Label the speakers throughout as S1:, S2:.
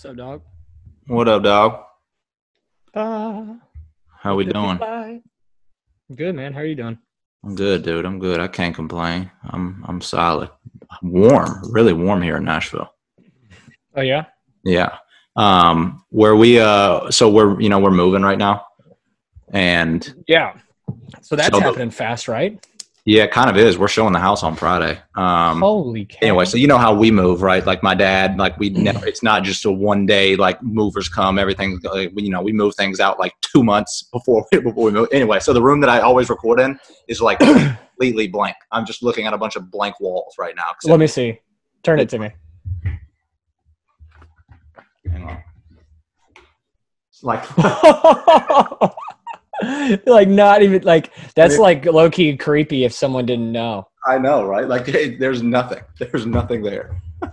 S1: What's up, dog?
S2: What up, dog?
S1: Ah,
S2: How we
S1: the
S2: doing?
S1: Good, man. How are you doing?
S2: I'm good, dude. I'm good. I can't complain. I'm I'm solid. Warm, really warm here in Nashville.
S1: Oh yeah.
S2: Yeah. Um, where we uh, so we're you know we're moving right now, and
S1: Yeah. So that's
S2: So the-
S1: happening fast, right?
S2: Yeah, it kind of is. We're showing the house on Friday. Um,
S1: Holy cow.
S2: anyway, so you know how we move, right? Like my dad, like we never. It's not just a one day like movers come. Everything, like, you know, we move things out like two months before before we move. Anyway, so the room that I always record in is like completely blank. I'm just looking at a bunch of blank walls right now.
S1: Let me see. Turn it to me.
S2: Hang on. It's like
S1: like not even like that's like low key creepy if someone didn't know.
S2: I know, right? Like hey, there's nothing. There's nothing there.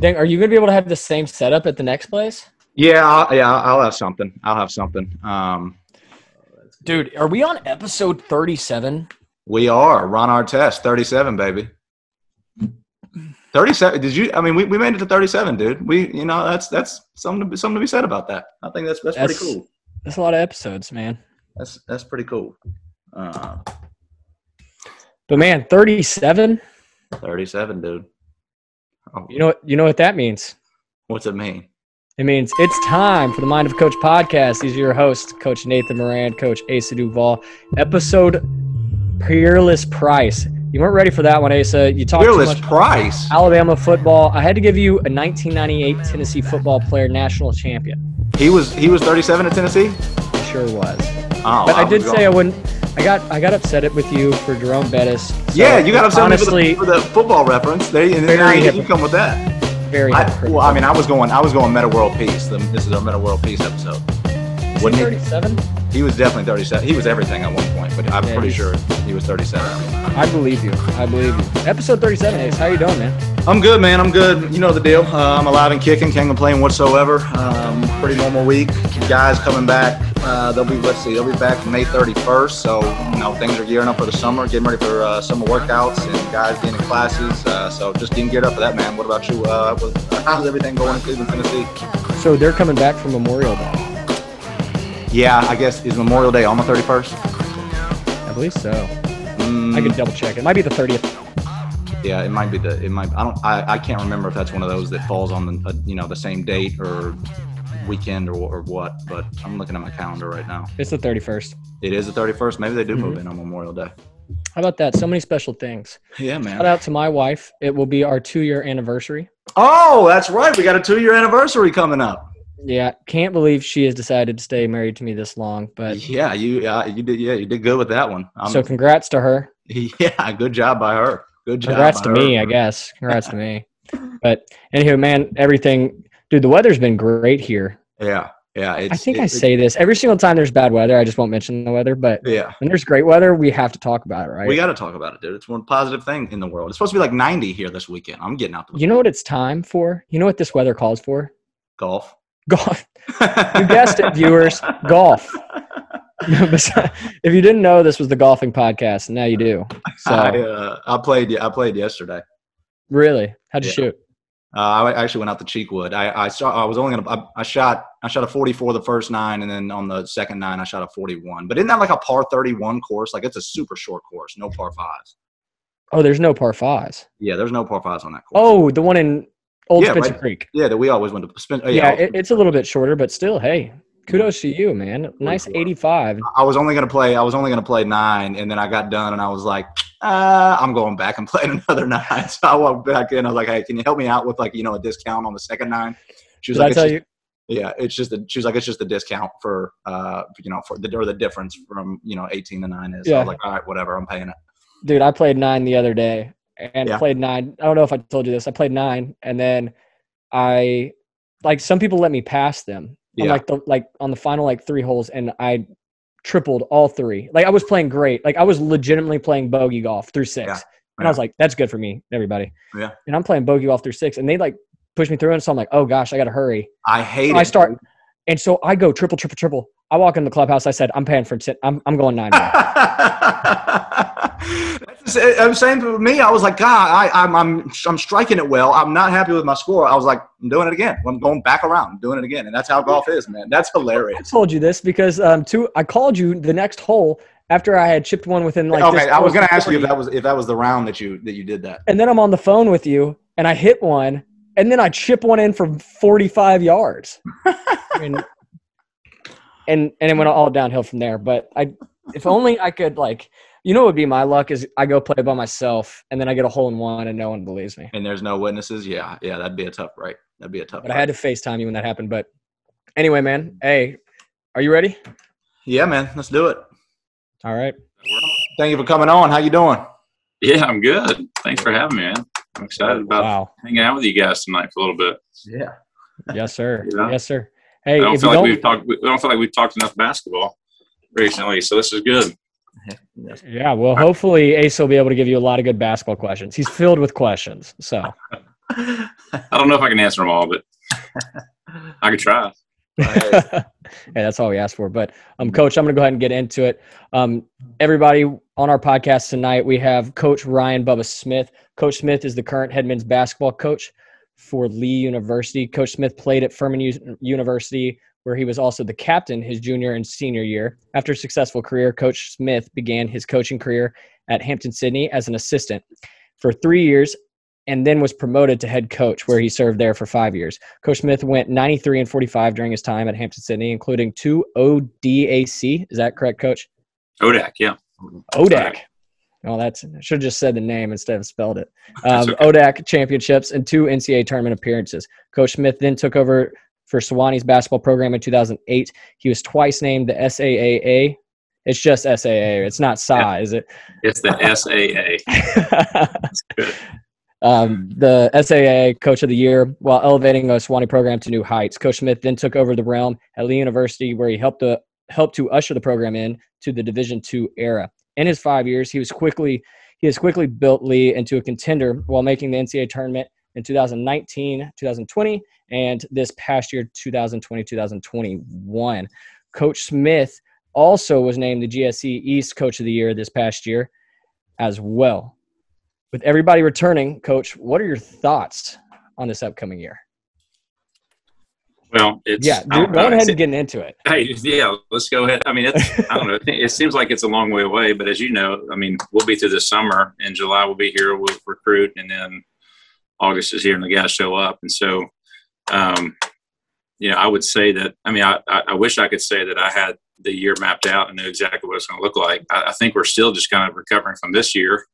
S1: Dang, are you gonna be able to have the same setup at the next place?
S2: Yeah, I'll, yeah, I'll have something. I'll have something. Um,
S1: Dude, are we on episode 37?
S2: we are Ron Artest, 37, baby. 37. Did you? I mean, we, we made it to 37, dude. We, you know, that's that's something to be, something to be said about that. I think that's that's,
S1: That's-
S2: pretty cool.
S1: That's a lot of episodes, man.
S2: That's that's pretty cool. Uh,
S1: But man, 37?
S2: 37, dude. Oh,
S1: You know what you know what that means?
S2: what's it mean?
S1: It means it's time for the Mind of Coach podcast. These are your hosts, Coach Nathan Moran, Coach Asa Duval. Episode Peerless Price. You weren't ready for that one, Asa. You talked too much
S2: Price.
S1: Alabama football. I had to give you a 1998 Tennessee football player national champion.
S2: He was he was 37 at Tennessee.
S1: It sure was.
S2: Oh,
S1: But I did
S2: was
S1: say I wouldn't. I got I got upset with you for Jerome Bettis. So
S2: Yeah, you got upset
S1: honestly
S2: for, the, for the football reference. There, and then you come with that.
S1: very.
S2: I, well, I mean, I was going, I was going Meta World Peace. The- This is our Meta World Peace episode.
S1: Is he
S2: Wasn't he?
S1: 37?
S2: He was definitely 37. He was everything at one point, but I'm
S1: Yeah,
S2: pretty sure he was 37.
S1: I believe you. I believe you. Episode 37, Ace. How you doing, man?
S2: I'm good, man. I'm good. You know the deal. Uh, I'm alive and kicking. Can't complain whatsoever. Um, pretty normal week. Guys coming back. Uh, they'll be let's see. They'll be back May 31st. So you know things are gearing up for the summer, getting ready for uh, summer workouts and guys getting in classes. Uh, so just getting geared up for that, man. What about you? Uh, how's everything going in Cleveland, Tennessee?
S1: So they're coming back from Memorial Day.
S2: Yeah, I guess is Memorial Day on the 31st.
S1: I believe so.
S2: Mm,
S1: I could double check. It might be the 30th.
S2: Yeah, it might be the. It might. I don't. I, I can't remember if that's one of those that falls on the uh, you know the same date or weekend or, or what. But I'm looking at my calendar right now.
S1: It's the 31st.
S2: It is the 31st. Maybe they do move
S1: Mhm.
S2: in on Memorial Day.
S1: How about that? So many special things.
S2: Yeah, man.
S1: Shout out to my wife. It will be our two year anniversary.
S2: Oh, that's right. We got a two year anniversary coming up.
S1: Yeah, can't believe she has decided to stay married to me this long. But
S2: Yeah, you. Yeah, you did. Yeah, you did good with that one. I'm,
S1: so congrats to her.
S2: yeah, good job by her. Good job.
S1: Congrats to
S2: her
S1: me, I guess. Congrats to me. But anywho, man, everything, dude. The weather's been great here.
S2: Yeah, yeah.
S1: I think
S2: it-
S1: I say this every single time there's bad weather. I just won't mention the weather, but
S2: Yeah,
S1: when there's great weather, we have to talk about it, right?
S2: we got to talk about it, dude. It's one positive thing in the world. It's supposed to be like 90 here this weekend. I'm getting out the
S1: you know what it's time for? You know what this weather calls for?
S2: golf.
S1: Golf. You guessed it, viewers. Golf. if you didn't know, this was the golfing podcast, and now you do. So
S2: I uh, I played I played yesterday.
S1: really, how'd you
S2: Yeah.
S1: shoot?
S2: Uh, I actually went out to Cheekwood. I I, saw, I was only gonna I, I shot I shot a 44 the first nine, and then on the second nine I shot a 41. But isn't that like a par 31 course? Like it's a super short course, no par fives.
S1: Oh, there's no par fives.
S2: Yeah, there's no par fives on that course.
S1: Oh, the one in Old
S2: Yeah,
S1: Spencer
S2: right.
S1: Creek.
S2: yeah, that we always went to. Spend,
S1: Yeah,
S2: yeah,
S1: it, it's a little bit shorter, but still, hey, kudos to you, man. Nice 85.
S2: I was only gonna play. I was only gonna play nine, and then I got done, and I was like, uh, I'm going back and playing another nine. So I walked back in. I was like, Hey, can you help me out with like you know a discount on the second nine? She was
S1: Did
S2: like,
S1: I tell you?
S2: Yeah, it's just a, she was like, it's just a discount for uh, you know, for the or the difference from you know, eighteen to nine is. So I
S1: Yeah.
S2: was like, all right, whatever, I'm paying it.
S1: Dude, I played nine the other day and
S2: Yeah.
S1: played nine. I don't know if I told you this. I played nine and then I like some people let me pass them on
S2: Yeah.
S1: like the like on the final like three holes and I tripled all three. Like I was playing great. Like I was legitimately playing bogey golf through six.
S2: Yeah.
S1: And I was like, that's good for me, everybody.
S2: Yeah.
S1: And I'm playing bogey golf through six. And they like push me through and so I'm like, oh gosh, I gotta hurry.
S2: I hate
S1: So
S2: it.
S1: I start and so I go triple, triple, triple. I walk in the clubhouse. I said, I'm paying for 10. I'm, I'm going nine. more."
S2: I'm saying for me, I was like, God, I, I'm, I'm, I'm striking it well. I'm not happy with my score. I was like, I'm doing it again. I'm going back around, I'm doing it again, and that's how golf is, man. That's hilarious.
S1: I told you this because um, two, I called you the next hole after I had chipped one within like.
S2: Okay, I was going to ask you if that was if that was the round that you that you did that.
S1: And then I'm on the phone with you, and I hit one, and then I chip one in from 45 yards. and, and and it went all downhill from there. But I, if only I could like, you know, what would be my luck is I go play by myself, and then I get a hole in one, and no one believes me.
S2: And there's no witnesses. Yeah, yeah, that'd be a tough right. That'd be a tough.
S1: But I had to FaceTime you when that happened. But anyway, man, hey, are you ready?
S2: Yeah, man, let's do it.
S1: All right.
S2: Thank you for coming on. How you doing?
S3: Yeah, I'm good. Thanks for having me, man. I'm excited about wow. hanging out with you guys tonight for a little bit.
S2: Yeah.
S1: yes, sir. Yes, sir. Hey,
S3: I don't feel like don't, we've talked. We don't feel like we've talked enough basketball recently, so this is good.
S1: Yeah, well, hopefully Ace will be able to give you a lot of good basketball questions. He's filled with questions, so
S3: I don't know if I can answer them all, but I could try.
S1: hey, that's all we asked for. But um, Coach, I'm going to go ahead and get into it. Um, everybody on our podcast tonight, we have Coach Ryan Bubba Smith. Coach Smith is the current head men's basketball coach for Lee University. Coach Smith played at Furman U- University, where he was also the captain his junior and senior year. After a successful career, Coach Smith began his coaching career at Hampden-Sydney as an assistant for three years and then was promoted to head coach, where he served there for five years. Coach Smith went 93 and 45 during his time at Hampden-Sydney, including two ODAC. Is that correct, Coach?
S3: ODAC, yeah.
S1: ODAC. Oh, that's I should have just said the name instead of spelled it. Um, okay. ODAC championships and two NCAA tournament appearances. Coach Smith then took over for Sewanee's basketball program in 2008. He was twice named the SAAA. It's just SAA. It's not SA, is it?
S3: It's the SAA.
S1: um, the SAA Coach of the Year while elevating the Sewanee program to new heights. Coach Smith then took over the realm at Lee University, where he helped to helped to usher the program in to the Division two era. In his five years, he was quickly he has quickly built Lee into a contender while making the NCAA tournament in 2019, 2020, and this past year, 2020, 2021. Coach Smith also was named the GSC East Coach of the Year this past year as well. With everybody returning, Coach, what are your thoughts on this upcoming year?
S3: Well, it's
S1: yeah. Dude, go ahead and get into it.
S3: Hey, yeah, let's go ahead. I mean, it's I don't know. It seems like it's a long way away, but as you know, I mean, we'll be through the summer. In July, we'll be here. We'll recruit, and then August is here, and the guys show up. And so, um, you know, I would say that. I mean, I, I wish I could say that I had the year mapped out and knew exactly what it's going to look like. I, I, think we're still just kind of recovering from this year,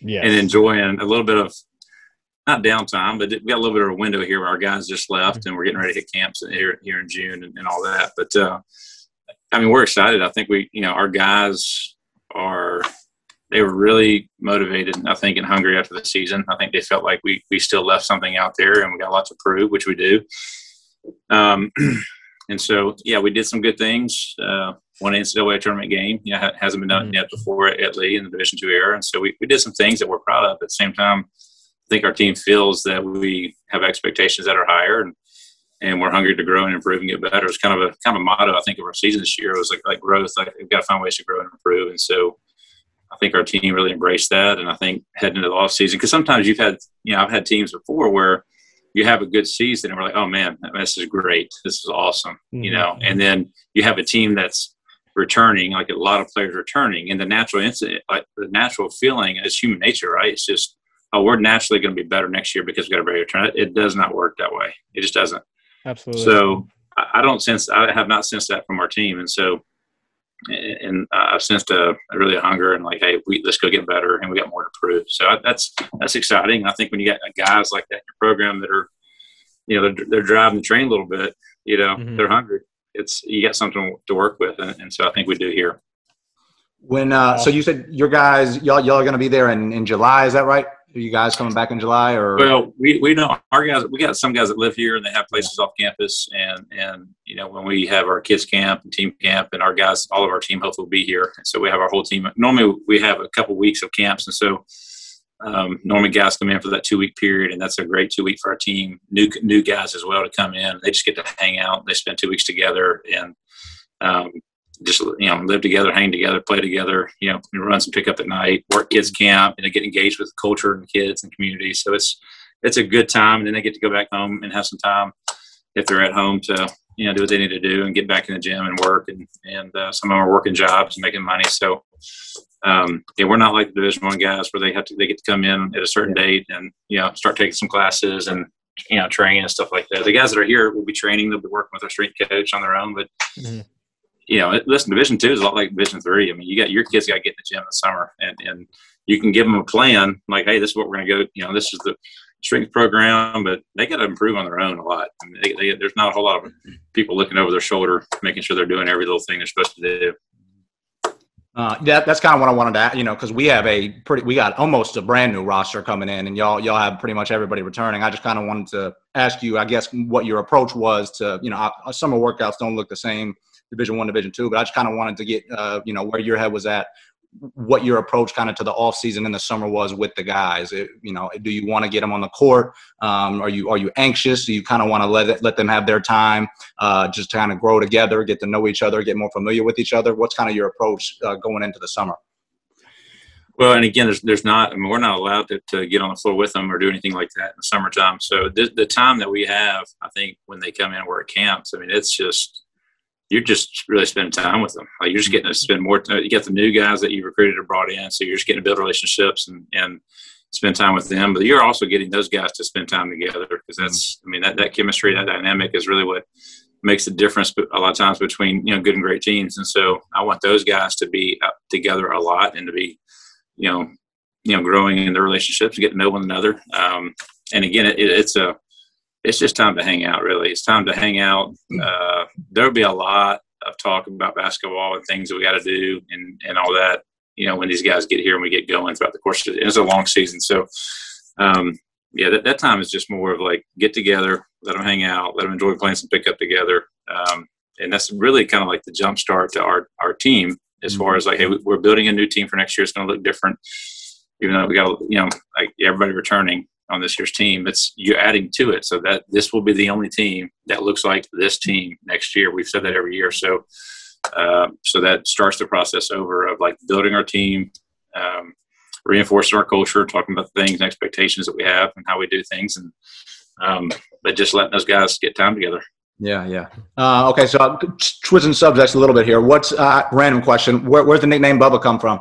S3: yes. and enjoying a little bit of not downtime, but we got a little bit of a window here where our guys just left mm-hmm. and we're getting ready to hit camps here here in June and, and all that. But uh, I mean, we're excited. I think we, you know, our guys are they were really motivated. I think and hungry after the season. I think they felt like we we still left something out there and we got lots lot to prove, which we do. Um, and so yeah, we did some good things. Uh, one NCAA tournament game, yeah, hasn't been done mm-hmm. yet before at Lee in the Division two era, and so we, we did some things that we're proud of. At the same time I think our team feels that we have expectations that are higher and and we're hungry to grow and improve and get better. It's kind of a kind of a motto I think of our season this year was like like growth. Like we've got to find ways to grow and improve. And so I think our team really embraced that. And I think heading into the off season, because sometimes you've had you know I've had teams before where you have a good season and we're like, oh man, this is great, this is awesome, mm-hmm. you know. And then you have a team that's returning, like a lot of players returning, and the natural incident, like the natural feeling is human nature, right? It's just oh, we're naturally going to be better next year because we got a better return. It does not work that way. It just doesn't.
S1: Absolutely.
S3: So I don't sense, I have not sensed that from our team. And so, and I've sensed a, a really a hunger and like, hey, we, let's go get better, and we got more to prove. So I, that's that's exciting. I think when you got guys like that in your program that are, you know, they're, they're driving the train a little bit, you know, mm-hmm. they're hungry. It's you got something to work with, and, and so I think we do here.
S2: When uh, so you said your guys, y'all y'all are going to be there in, in July, is that right? Are you guys coming back in July or?
S3: Well, we, we know our guys. We got some guys that live here and they have places off campus, and and you know when we have our kids camp and team camp, and our guys, all of our team hopefully will be here. So we have our whole team. Normally we have a couple weeks of camps, and so um, normally guys come in for that two week period, and that's a great two week for our team. New new guys as well to come in. They just get to hang out. They spend two weeks together, and um, just you know live together, hang together, play together. You know, run some pickup at night, work kids camp, and get engaged with culture and kids and community. So it's it's a good time, and then they get to go back home and have some time if they're at home to you know do what they need to do and get back in the gym and work. And and uh, some of them are working jobs and making money. So um, yeah, we're not like the Division One guys where they have to they get to come in at a certain date and you know start taking some classes and you know training and stuff like that. The guys that are here will be training. They'll be working with our strength coach on their own, but. Mm-hmm you know, listen, Division two is a lot like Division three. I mean, you got your kids got to get in the gym in the summer, and and you can give them a plan like, hey, this is what we're going to go. You know, this is the strength program, but they got to improve on their own a lot. I mean, they, they, there's not a whole lot of people looking over their shoulder, making sure they're doing every little thing they're supposed to do.
S2: Uh, that, that's kind of what I wanted to, add, you know, because we have a pretty, we got almost a brand new roster coming in, and y'all, y'all have pretty much everybody returning. I just kind of wanted to ask you, I guess, what your approach was to, you know, summer workouts don't look the same Division One, Division Two. But I just kind of wanted to get uh, you know where your head was at, what your approach kind of to the off season in the summer was with the guys. It, you know, do you want to get them on the court? Um, are you are you anxious? Do you kind of want to let it, let them have their time, uh, just to kind of grow together, get to know each other, get more familiar with each other? What's kind of your approach uh, going into the summer?
S3: Well, and again, there's there's not. I mean, we're not allowed to, to get on the floor with them or do anything like that in the summertime. So the, the time that we have, I think, when they come in and work camps, I mean, it's just you're just really spending time with them. Like you're just getting to mm-hmm. spend more. Time. You got the new guys that you recruited or brought in, so you're just getting to build relationships and and spend time with them. But you're also getting those guys to spend time together because that's. Mm-hmm. I mean, that that chemistry, that dynamic is really what makes the difference a lot of times between you know good and great teams. And so I want those guys to be uh, together a lot and to be, you know, you know, growing in their relationships, getting to know one another. Um, and again, it, it's a it's just time to hang out. Really, it's time to hang out. Uh, there'll be a lot of talk about basketball and things that we got to do and and all that. You know, when these guys get here and we get going throughout the course, of it. it's a long season. So, um, yeah, that, that time is just more of like get together, let them hang out, let them enjoy playing some pickup together, um, and that's really kind of like the jump start to our our team as far as like, hey, we're building a new team for next year. It's going to look different, even though we got you know like everybody returning on this year's team. It's you're adding to it, so that this will be the only team that looks like this team next year. We've said that every year, so uh, so that starts the process over of like building our team, um, reinforcing our culture, talking about the things and expectations that we have and how we do things, and um, but just letting those guys get time together.
S2: Yeah, yeah. Uh, okay, so switching subjects a little bit here. What's uh, random question? Where, where's the nickname Bubba come from?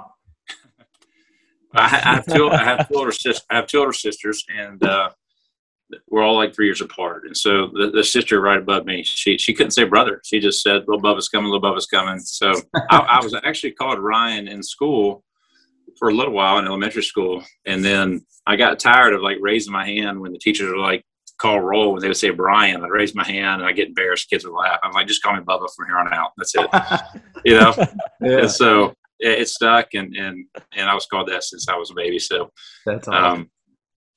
S3: I, have two. I have two older sisters. I have two older sisters, and uh, we're all like three years apart. And so the, the sister right above me, she she couldn't say brother. She just said, "Little Bubba's coming. Little Bubba's coming." So I, I was actually called Ryan in school for a little while in elementary school, and then I got tired of like raising my hand when the teachers were like call roll when they would say Brian. I'd raise my hand and I get embarrassed. Kids would laugh. I'm like, just call me Bubba from here on out. That's it. you know. yeah. And so it, stuck, and and and I was called that since I was a baby. So that's awesome. Um,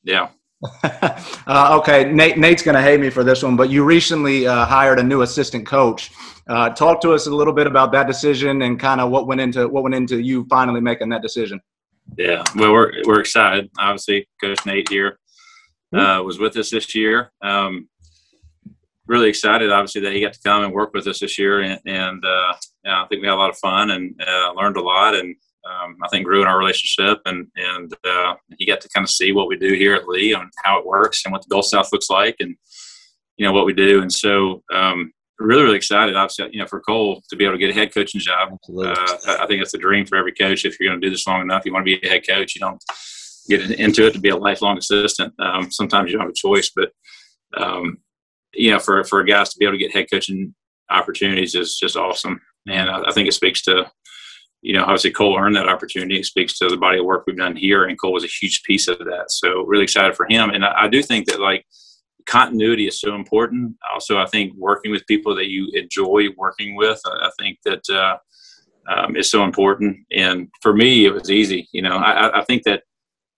S3: yeah.
S2: uh, okay, Nate. Nate's going to hate me for this one, but you recently uh, hired a new assistant coach. Uh, talk to us a little bit about that decision and kind of what went into what went into you finally making that decision.
S3: Yeah, well, we're we're excited. Obviously, Coach Nate here uh, was with us this year. Um, really excited, obviously, that he got to come and work with us this year, and, and uh, I think we had a lot of fun and uh, learned a lot, and um, I think grew in our relationship. And and uh, he got to kind of see what we do here at Lee and how it works and what the Gulf South looks like, and you know what we do. And so, um, really, really excited. Obviously, you know, for Cole to be able to get a head coaching job, uh, I think it's a dream for every coach. If you're going to do this long enough, you want to be a head coach. You don't get into it to be a lifelong assistant. Um, sometimes you don't have a choice, but um, you know, for for guys to be able to get head coaching opportunities is just awesome. And I, I think it speaks to, you know, obviously Cole earned that opportunity. It speaks to the body of work we've done here, and Cole was a huge piece of that. So really excited for him. And I, I do think that like continuity is so important. Also, I think working with people that you enjoy working with, I, I think that uh, um, is so important. And for me, it was easy. You know, I, I think that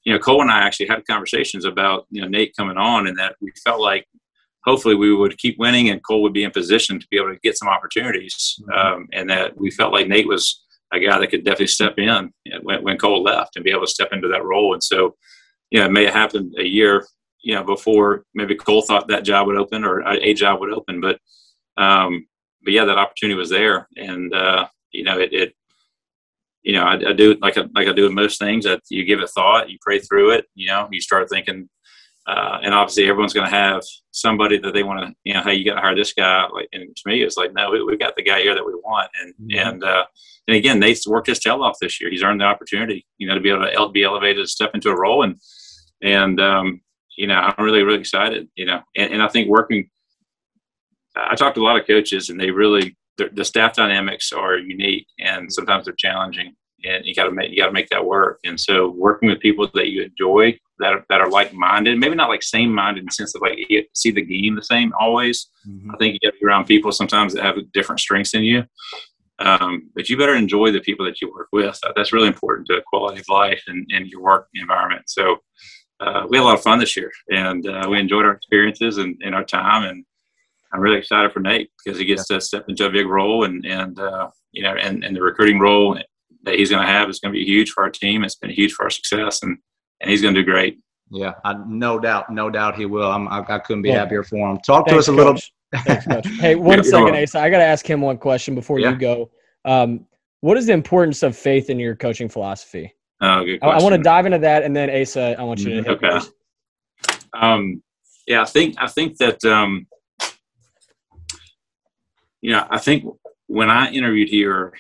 S3: you know Cole and I actually had conversations about you know Nate coming on, and that we felt like hopefully we would keep winning and Cole would be in position to be able to get some opportunities. Mm-hmm. Um, and that we felt like Nate was a guy that could definitely step in when, when Cole left and be able to step into that role. And so, you know, it may have happened a year, you know, before maybe Cole thought that job would open or a job would open. But, um, but yeah, that opportunity was there. And, uh, you know, it, it you know, I, I do like I, like I do with most things. That you give it thought, you pray through it. You know, you start thinking, uh, and obviously everyone's going to have somebody that they want to. You know, hey, you got to hire this guy. Like, and to me, it's like, no, we, have got the guy here that we want. And mm-hmm. and uh, and again, Nate's worked his tail off this year. He's earned the opportunity, you know, to be able to be elevated, step into a role, and and um, you know, I'm really really excited. You know, and, and I think working. I talked to a lot of coaches, and they really the staff dynamics are unique and sometimes they're challenging and you got to make you got to make that work. And so working with people that you enjoy that are, that are like-minded maybe not like same-minded in the sense of like you see the game the same always. Mm-hmm. i think you got to be around people sometimes that have different strengths than you. Um, but you better enjoy the people that you work with. That's really important to quality of life and, and your work environment. So uh, we had a lot of fun this year and uh, we enjoyed our experiences and, and our time and I'm really excited for Nate because he gets yeah. to step into a big role and and uh, you know and, and the recruiting role that he's going to have is going to be huge for our team. It's been huge for our success, and and he's going to do great.
S2: Yeah, I, no doubt, no doubt he will. I'm, I, I couldn't be yeah. happier for him. Talk Thanks, to us a Coach.
S1: little. Thanks, hey, one second, Asa. I got to ask him one question before yeah. you go. Um, what is the importance of faith in your coaching philosophy?
S3: Oh, good
S1: I, I, want to dive into that, and then Asa, I want you to.
S3: hit okay. Um, yeah, I think I think that um, you know, I think when I interviewed here,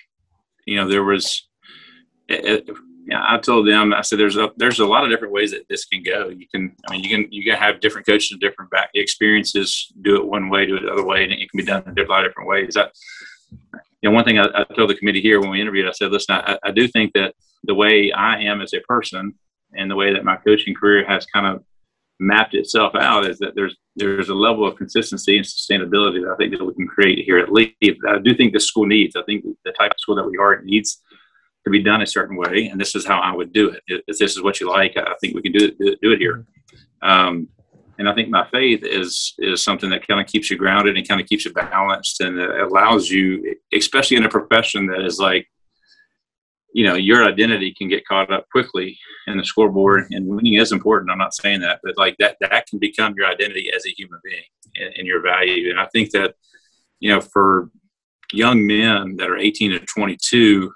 S3: you know, there was, it, I told them, I said, there's a, there's a lot of different ways that this can go. You can, I mean, you can, you can have different coaches and different back experiences, do it one way, do it the other way, and it can be done in a lot of different ways. That, you know, one thing I, I told the committee here when we interviewed, I said, listen, I, I do think that the way I am as a person and the way that my coaching career has kind of mapped itself out is that there's there's a level of consistency and sustainability that I think that we can create here at Lee. I do think the school needs. I think the type of school that we are needs to be done a certain way, and this is how I would do it. If this is what you like, I think we can do it. Do it, here. Um, and I think my faith is is something that kind of keeps you grounded and kind of keeps you balanced and allows you, especially in a profession that is like you know your identity can get caught up quickly in the scoreboard and winning is important i'm not saying that but like that that can become your identity as a human being and, and your value and i think that you know for young men that are 18 to 22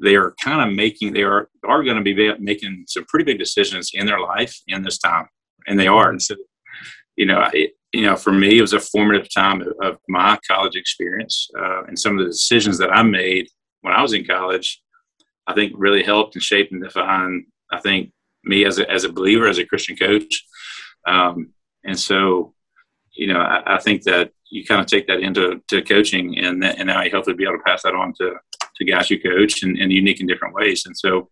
S3: they are kind of making they are are going to be making some pretty big decisions in their life in this time and they are and so you know you know for me it was a formative time of, of my college experience uh, and some of the decisions that i made when i was in college I think really helped and shaped and defined, I think, me as a, as a believer, as a Christian coach. Um, and so, you know, I, I, think that you kind of take that into to coaching and, and now you hopefully be able to pass that on to, to guys you coach and, unique in different ways. And so,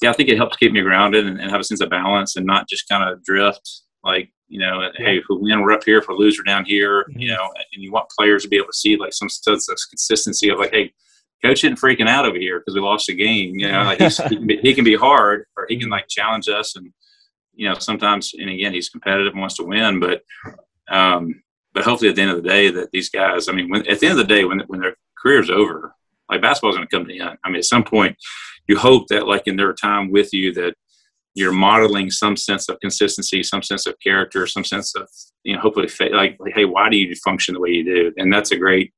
S3: yeah, I think it helps keep me grounded and, and have a sense of balance and not just kind of drift like, you know, yeah. hey, if we win, we're up here. If we lose, we're down here. Mm-hmm. You know, and you want players to be able to see like some sense of consistency of like, hey, coach isn't freaking out over here because we lost a game. You know, like he, can be, he can be hard or he can like challenge us. And, you know, sometimes, and again, he's competitive and wants to win, but, um, but hopefully at the end of the day that these guys, I mean, when, at the end of the day, when, when their career's over, like basketball's going to come to the end. I mean, at some point you hope that like in their time with you that you're modeling some sense of consistency, some sense of character, some sense of, you know, hopefully like, like, Hey, why do you function the way you do? And that's a great,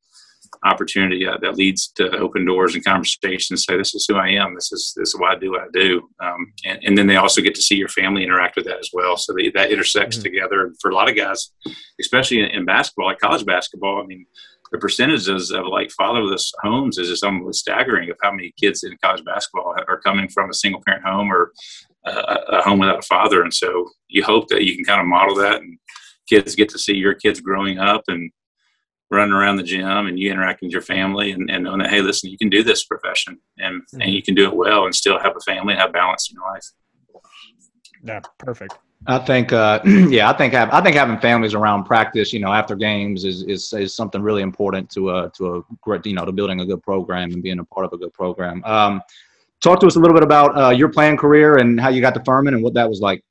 S3: opportunity uh, that leads to open doors and conversations. Say, this is who I am. This is this is why I do what I do. Um, and, and, then they also get to see your family interact with that as well. So they, that intersects mm-hmm. together. And for a lot of guys, especially in, in, basketball, like college basketball, I mean, the percentages of like fatherless homes is just almost staggering of how many kids in college basketball are coming from a single parent home or uh, a home without a father. And so you hope that you can kind of model that and kids get to see your kids growing up and running around the gym and you interacting with your family and, and knowing that hey listen you can do this profession and mm-hmm. and you can do it well and still have a family and have balance in your life
S1: yeah perfect
S2: I think, uh, yeah, I think have, I think having families around practice, you know, after games is is, is something really important to a to a great, you know, to building a good program and being a part of a good program. Um, talk to us a little bit about uh, your playing career and how you got to Furman and what that was like.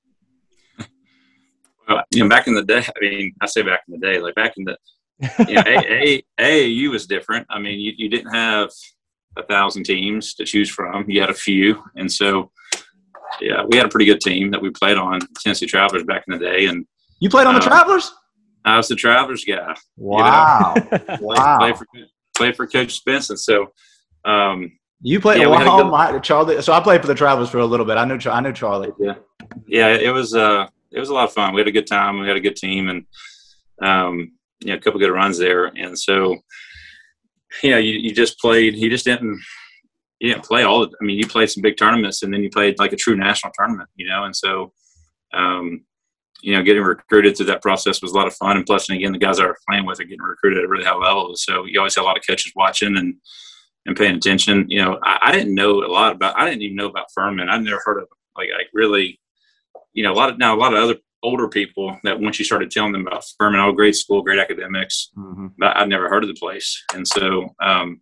S3: Well, you know, back in the day, I mean, I say back in the day, like back in the yeah, a, a, AAU was different. I mean, you, you didn't have a thousand teams to choose from. You had a few, and so yeah, we had a pretty good team that we played on Tennessee Travelers back in the day. And
S2: you played on the uh, Travelers?
S3: I was the Travelers guy.
S2: Wow!
S3: You know? wow! Play for play for Coach Spence, and so um,
S2: you played
S3: Yeah, we
S2: well,
S3: good-
S2: my, Charlie. So I played for the Travelers for a little bit. I knew I knew Charlie.
S3: yeah, yeah, it was uh, it was a lot of fun. We had a good time. We had a good team, and um, you know, a couple good runs there. And so, you know, you, you just played. You just didn't. You didn't play all. The, I mean, you played some big tournaments, and then you played like a true national tournament. You know, and so, um, you know, getting recruited through that process was a lot of fun. And plus, and again, the guys I was playing with are getting recruited at a really high level. So you always had a lot of coaches watching and and paying attention. You know, I, I didn't know a lot about. I didn't even know about Furman. I'd never heard of them. Like, like really, you know, a lot of now a lot of other older people that once you started telling them about Furman, oh, great school, great academics,
S2: Mm-hmm.
S3: but I'd never heard of the place. And so, um,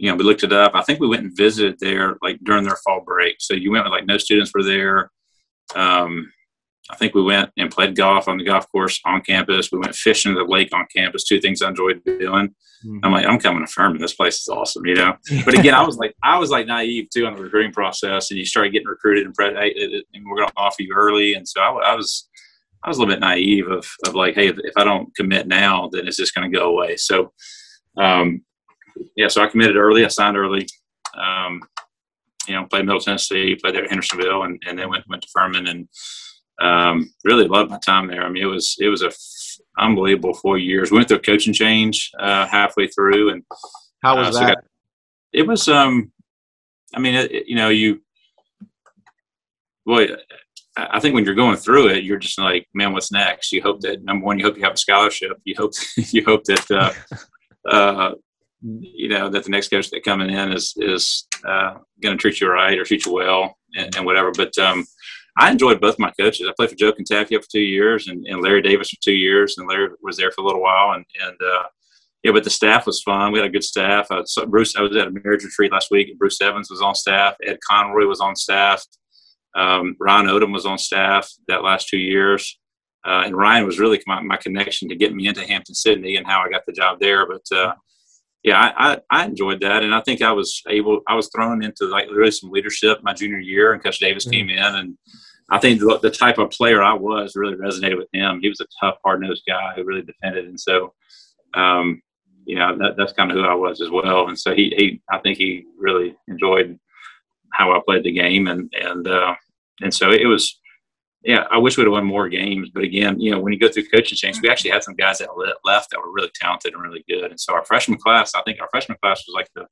S3: you know, we looked it up. I think we went and visited there like during their fall break. So you went with like no students were there. Um, I think we went and played golf on the golf course on campus. We went fishing at the lake on campus. Two things I enjoyed doing. I'm like, I'm coming to Furman. This place is awesome, you know. But again, I was like, I was like naive too on the recruiting process, and you started getting recruited and, pre- hey, it- it- and we're going to offer you early, and so I, I was, I was a little bit naive of, of like, hey, if, if I don't commit now, then it's just going to go away. So, um, yeah, so I committed early. I signed early. Um, you know, played Middle Tennessee, played there at Hendersonville, and, and then went went to Furman, and um, really loved my time there. I mean, it was it was a f- unbelievable four years. We went through a coaching change uh, halfway through, and
S2: How was
S3: uh, so
S2: that?
S3: got- it was um, I mean, it, it- you know, you boy. I I think when you're going through it, you're just like, man, what's next? You hope that number one, you hope you have a scholarship. You hope you hope that uh, uh, you know that the next coach that coming in is is uh, going to treat you right or treat you well and, and whatever. But um, I enjoyed both my coaches. I played for Joe Cantafio for two years and, and Larry Davis for two years, and Larry was there for a little while. And and uh, yeah, but the staff was fun. We had a good staff. I was, Bruce, I was at a marriage retreat last week. and Bruce Evans was on staff. Ed Conroy was on staff. Um, Ryan Odom was on staff that last two years. Uh, and Ryan was really my, my connection to get me into Hampden-Sydney and how I got the job there. But uh, yeah, I, I, I enjoyed that, and I think I was able. I was thrown into like really some leadership my junior year, and Coach Davis
S1: Mhm.
S3: came in, and I think the, the type of player I was really resonated with him. He was a tough, hard nosed guy who really defended, and so um, you know that, that's kind of who I was as well. And so he, he, I think he really enjoyed how I played the game, and and uh, and so it was. Yeah, I wish we'd have won more games, but again, you know, when you go through coaching change, we actually had some guys that le- left that were really talented and really good. And so our freshman class, I think our freshman class was like the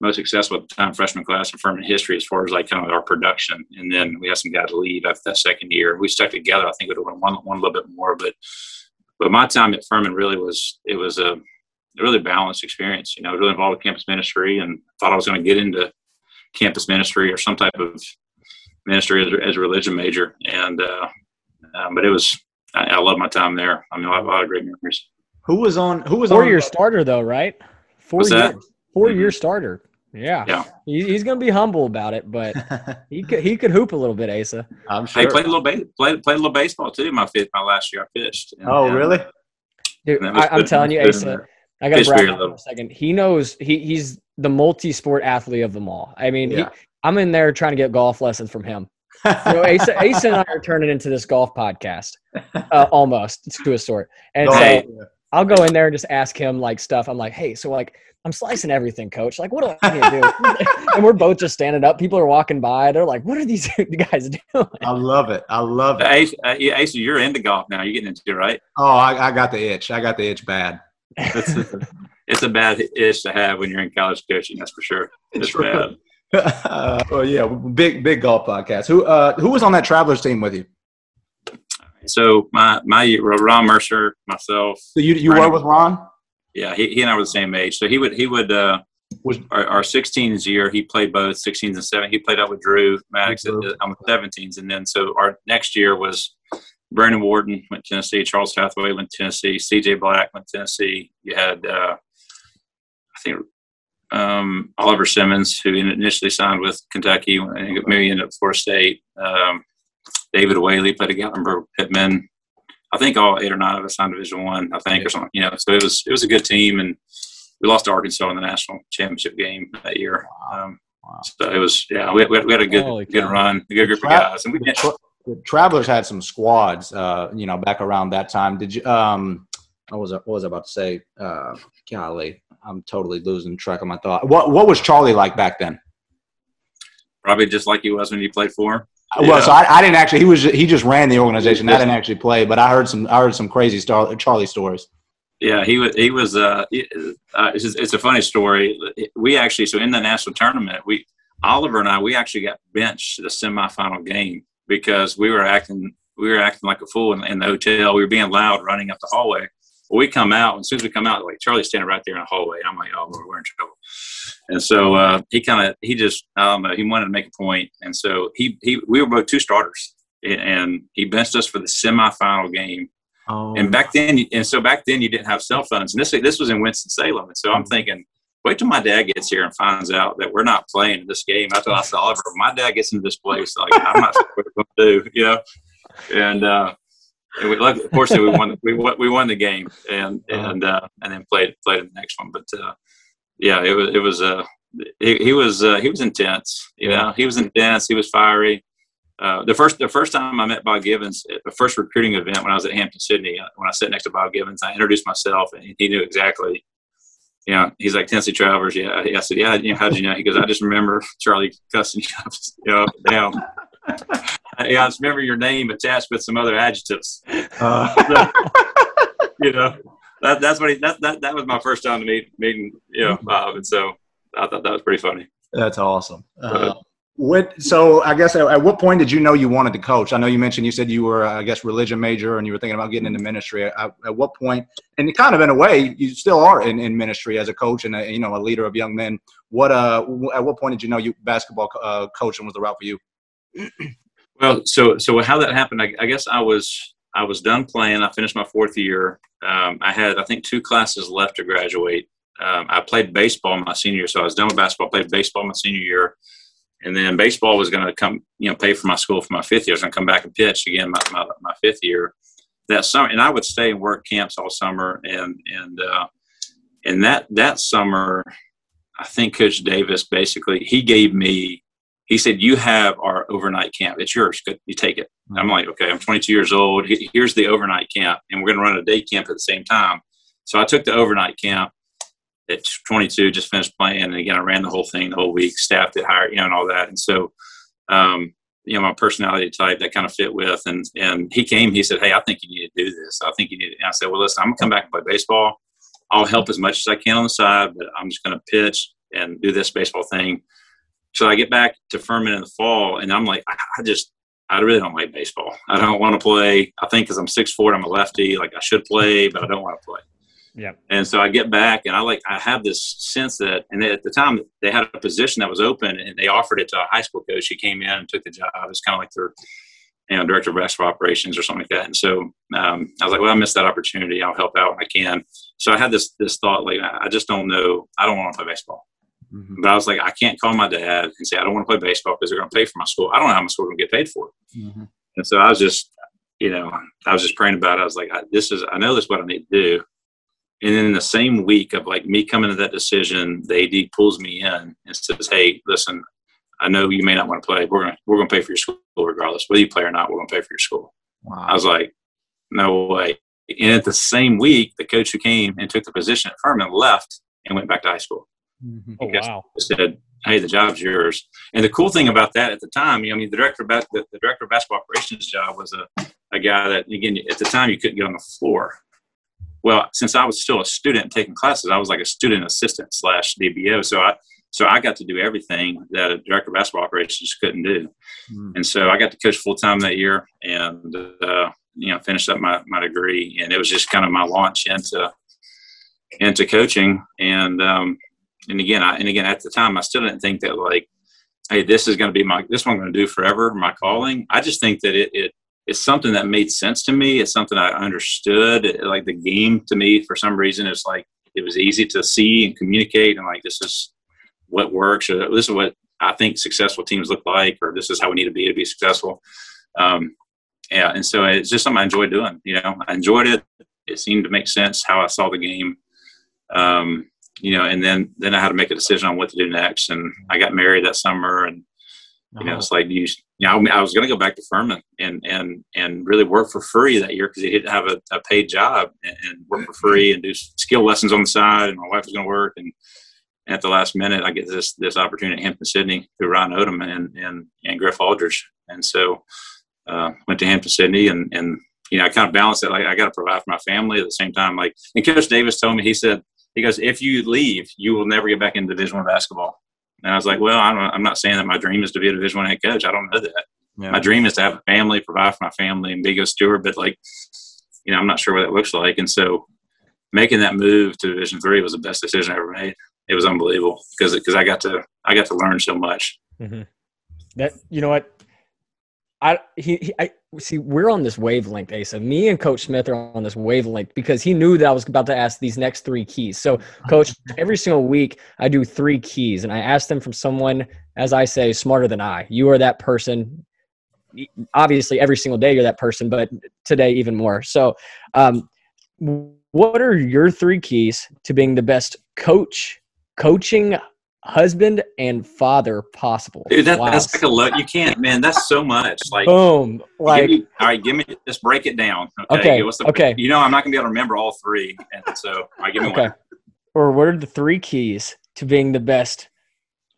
S3: most successful at the time freshman class in Furman history as far as like kind of our production. And then we had some guys leave after that second year. We stuck together. I think would have won one, a little bit more, but but my time at Furman really was it was a really balanced experience. You know, really involved with campus ministry and thought I was going to get into campus ministry or some type of ministry as, a- as a religion major. And uh, um, but it was I, I love my time there. I mean, I have a lot of great memories.
S2: Who was on? Who was
S1: Four
S2: on?
S1: year starter though, right? Four
S3: What's
S1: year,
S3: that?
S1: 4 year starter. Yeah.
S3: Yeah.
S1: He, he's gonna be humble about it, but he could he could hoop a little bit, Asa.
S2: I'm sure.
S3: Hey, played a little base, played played a little baseball too. My fifth, my last year, I pitched. And,
S2: oh,
S3: uh,
S2: really?
S1: Dude,
S3: That was
S1: I, I'm telling you,
S3: That was good in
S1: Asa. I got to
S3: Fish
S1: brag
S3: beer,
S1: on him
S3: though.
S1: for a second. He knows he he's the multi-sport athlete of them all. I mean,
S2: Yeah.
S1: I'm in there trying to get golf lessons from him. You know, Asa, Asa and I are turning into this golf podcast, uh, almost to a sort. And so
S3: Hey.
S1: I'll go in there and just ask him like stuff. I'm like, hey, so like I'm slicing everything, coach. Like, what do I need to do? and we're both just standing up. People are walking by. They're like, what are these guys doing?
S2: I love it. I love it.
S3: Ace, uh, yeah, Ace, you're into golf now. You're getting into it, right?
S2: Oh, I, I got the itch. I got the itch bad.
S3: It's a, it's a bad itch to have when you're in college coaching. That's for sure. It's
S2: True.
S3: bad.
S2: Uh, well, yeah, big big golf podcast. Who uh, who was on that Travelers team with you?
S3: So my my Ron Mercer, myself,
S2: So you you were with Ron?
S3: yeah, he, he and I were the same age. So he would he would uh,
S2: Was-
S3: our, our 16s year he played both 16s and 7. He played out with Drew Maddux on the 17s, and then so our next year was Brandon Wharton went to Tennessee, Charles Hathaway went to Tennessee, C.J. Black went to Tennessee. You had uh, I think um, Oliver Simmons who initially signed with Kentucky, and maybe ended up Florida State. Um, David Whaley played at Gatlinburg Pittman. I think all eight or nine of us signed Division One. I, think, or something. You know, so it was it was a good team, and we lost to Arkansas in the national championship game that year. Um,
S2: Wow.
S3: so it was yeah, we, we, had, we had a good
S1: Holy
S3: good
S1: cow.
S3: run, a good group of guys, and we
S2: The, tra- the Travelers had some squads, uh, you know, back around that time. Did you? Um, I was what was I about to say? Uh, golly, I'm totally losing track of my thought. What what was Charlie like back then?
S3: Probably just like he was when he played for him.
S2: Well, so I, I, didn't actually. He was he just ran the organization. I didn't actually play, but I heard some I heard some crazy star, Charlie stories.
S3: Yeah, he was. He was. Uh, uh, it's, it's, a funny story. We actually, so in the national tournament, we Oliver and I, we actually got benched the semifinal game because we were acting, we were acting like a fool in, in the hotel. We were being loud, running up the hallway. Well, we come out, and as soon as we come out, like Charlie's standing right there in the hallway. And I'm like, oh, Lord, we're in trouble. And so uh, he kind of, he just, know, he wanted to make a point, and so he, he, we were both two starters, and he benched us for the semifinal game Oh. And back then, and so back then you didn't have cell phones, and this this was in Winston Salem, and so I'm mm-hmm. thinking, wait till my dad gets here and finds out that we're not playing this game. I thought I saw Oliver, my dad gets into this place, like I'm not sure what we're going to do, you know, and. uh and we, of course, we won. We won. We won the game, and uh-huh. and uh, and then played played the next one. But uh, yeah, it was it was uh, he, he was uh, he was intense. You know, he was intense. He was fiery. Uh, the first the first time I met Bob Givens, at the first recruiting event when I was at Hampden-Sydney, uh, when I sat next to Bob Givens, I introduced myself, and he knew exactly. You know, he's like Tennessee Travers. Yeah, I said, yeah. You know, how did you know? He goes, I just remember Charlie cussing you know, down. Yeah, I just remember your name attached with some other adjectives. Uh. So, you know, that, that's what he, that, that that was my first time to meet meeting you know Bob, and so I thought that was pretty funny.
S2: That's awesome. Uh, what? So I guess at, at, what point did you know you wanted to coach? I know you mentioned you said you were, I guess, religion major and you were thinking about getting into ministry. At, at what point? And kind of in a way, you still are in, in ministry as a coach and a, you know a leader of young men. What? Uh, at what point did you know you basketball uh, coaching was the route for you?
S3: Well, so so how that happened? I, I, guess I was I was done playing. I finished my fourth year. Um, I had I think two classes left to graduate. Um, I played baseball my senior year, so I was done with basketball. Played baseball my senior year and then baseball was going to come, you know, pay for my school for my fifth year. I was going to come back and pitch again my, my, my, fifth year that summer. And I would stay and work camps all summer. And, and, uh, and that, that summer, I think Coach Davis basically, he gave me, he said, you have our overnight camp. It's yours. Good, You take it. And I'm like, okay, I'm 22 years old. Here's the overnight camp. And we're going to run a day camp at the same time. So I took the overnight camp at 22, just finished playing. And again, I ran the whole thing the whole week, staffed it, hired, you know, and all that. And so, um, you know, my personality type that kind of fit with. And and he came, he said, Hey, I think you need to do this. I think you need And I said, Well, listen, I'm gonna come back and play baseball. I'll help as much as I can on the side, but I'm just gonna pitch and do this baseball thing. So I get back to Furman in the fall, and I'm like, I just, I really don't like baseball. I don't want to play. I think because I'm six four, I'm a lefty. Like I should play, but I don't want to play.
S1: Yeah.
S3: And so I get back and I like I have this sense that and at the time they had a position that was open and they offered it to a high school coach. He came in and took the job. It's kind of like their you know director of basketball operations or something like that. And so um, I was like, well, I missed that opportunity. I'll help out when I can. So I had this this thought like I just don't know. I don't want to play baseball. Mm-hmm. But I was like, I can't call my dad and say I don't want to play baseball because they're going to pay for my school. I don't know how my school going to get paid for it. Mm-hmm. And so I was just, you know, I was just praying about it. I was like, I, this is, I know this is what I need to do and then in the same week of like me coming to that decision, the AD pulls me in and says, "Hey, listen, I know you may not want to play. We're gonna we're gonna pay for your school regardless, whether you play or not. We're gonna pay for your school." Wow. I was like, "No way!" And at the same week, the coach who came and took the position at Furman left and went back to high school.
S1: Mm-hmm. Oh wow!
S3: Said, "Hey, the job's yours." And the cool thing about that at the time, you know, I mean, the director of the, the director of basketball operations job was a a guy that again at the time you couldn't get on the floor well, since I was still a student taking classes, I was like a student assistant slash DBO. So I so I got to do everything that a director of basketball operations couldn't do. Mm. And so I got to coach full time that year and uh, you know finished up my, my degree. And it was just kind of my launch into into coaching. And um, and again, I and again at the time I still didn't think that like, hey, this is going to be my this one I'm going to do forever, my calling. I just think that it it it's something that made sense to me. It's something I understood. It, like the game to me, for some reason, it's like it was easy to see and communicate, and like this is what works, or this is what I think successful teams look like, or this is how we need to be to be successful. Um, yeah, and so it's just something I enjoyed doing. You know, I enjoyed it. It seemed to make sense how I saw the game. Um, you know, and then then I had to make a decision on what to do next. And I got married that summer, and You know, it's like you. You know, I was going to go back to Furman and and and really work for free that year because he didn't have a, a paid job and, and, work for free and do skill lessons on the side. And my wife was going to work, and, and, at the last minute, I get this this opportunity at Hampden-Sydney through Ryan Odom and and and Griff Aldrich, and so uh, went to Hampden-Sydney and and you know I kind of balanced it. Like I got to provide for my family at the same time. Like and Coach Davis told me he said he goes if you leave, you will never get back into Division One basketball and I was like, well, I am not saying that my dream is to be a Division One head coach. I don't know that. Yeah. My dream is to have a family, provide for my family, and be a steward. But like, you know, I'm not sure what that looks like. And so, making that move to Division Three was the best decision I ever made. It was unbelievable because because I got to I got to learn so much.
S1: Mm-hmm. That you know what I he, he, I see we're on this wavelength, Asa. Me and Coach Smith are on this wavelength because he knew that I was about to ask these next three keys. So, Coach, every single week I do three keys, and I ask them from someone, as I say, smarter than I. You are that person. Obviously, every single day you're that person, but today even more. So, um, what are your three keys to being the best coach, coaching husband and father possible.
S3: Dude, that, wow. that's like a look. You can't, man. That's so much. Like
S1: boom. Like
S3: me, all right, give me just break it down.
S1: Okay. Okay. What's the, okay.
S3: You know, I'm not gonna be able to remember all three, and so all right, give me okay. one.
S1: Or what are the three keys to being the best?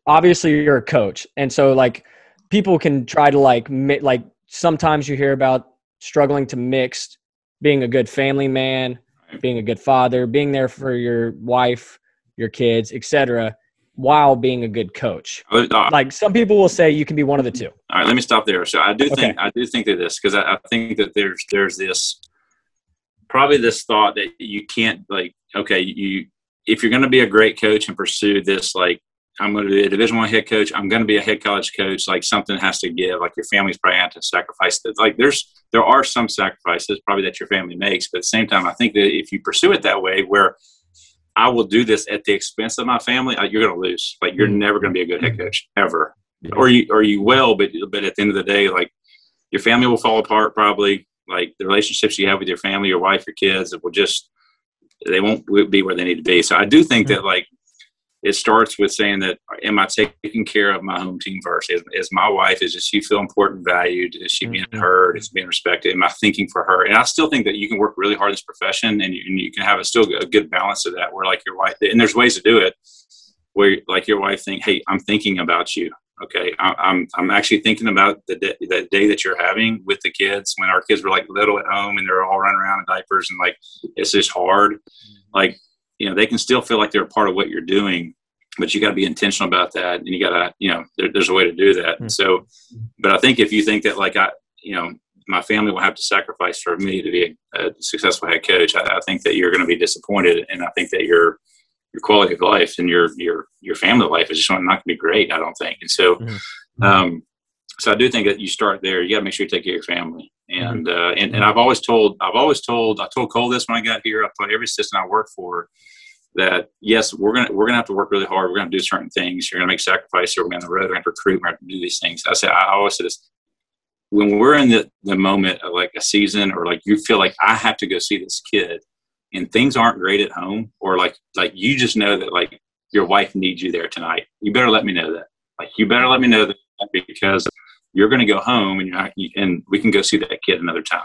S1: Obviously, you're a coach, and so like people can try to like mi- like sometimes you hear about struggling to mix being a good family man, being a good father, being there for your wife, your kids, etc while being a good coach? Uh, like some people will say you can be one of the two.
S3: All right, let me stop there. So I do think okay. I do think that this because I, I, think that there's there's this probably this thought that you can't like okay you if you're going to be a great coach and pursue this like I'm going to be a Division One head coach. I'm going to be a head college coach. Like something has to give. Like your family's probably have to sacrifice. That. Like there's there are some sacrifices probably that your family makes, but at the same time, I think that if you pursue it that way, where I will do this at the expense of my family, you're going to lose. Like you're mm-hmm. never going to be a good head mm-hmm. coach ever, yeah. or you or you will, but but at the end of the day, like your family will fall apart probably. Like the relationships you have with your family, your wife, your kids, it will just they won't be where they need to be. So I do think that like it starts with saying that am I taking care of my home team first? Is, is my wife, is she feel important, valued? Is she being mm-hmm. heard? Is being respected? Am I thinking for her? And I still think that you can work really hard in this profession and you, and you can have a still a good balance of that where like your wife, and there's ways to do it where like your wife think, Hey, I'm thinking about you. Okay. I, I'm, I'm actually thinking about the day, the day that you're having with the kids when our kids were like little at home and they're all running around in diapers and like, it's just hard. Like you know they can still feel like they're a part of what you're doing but you got to be intentional about that and you got to you know there, there's a way to do that mm-hmm. so but i think if you think that like i you know my family will have to sacrifice for me to be a, a successful head coach I, I, think that you're going to be disappointed and i think that your your quality of life and your your your family life is just not going to be great i don't think and so mm-hmm. um so i do think that you start there you got to make sure you take care of your family and mm-hmm. uh, and, and I've always told I've always told I told Cole this when I got here. I told every assistant I work for that yes, we're gonna we're gonna have to work really hard. We're gonna do certain things. You're gonna make sacrifices. We're gonna be on the road. We're gonna recruit. We're gonna do these things. I say I always say this when we're in the, the moment of like a season or like you feel like I have to go see this kid and things aren't great at home or like like you just know that like your wife needs you there tonight. You better let me know that. Like you better let me know that because you're going to go home and you're not, and we can go see that kid another time.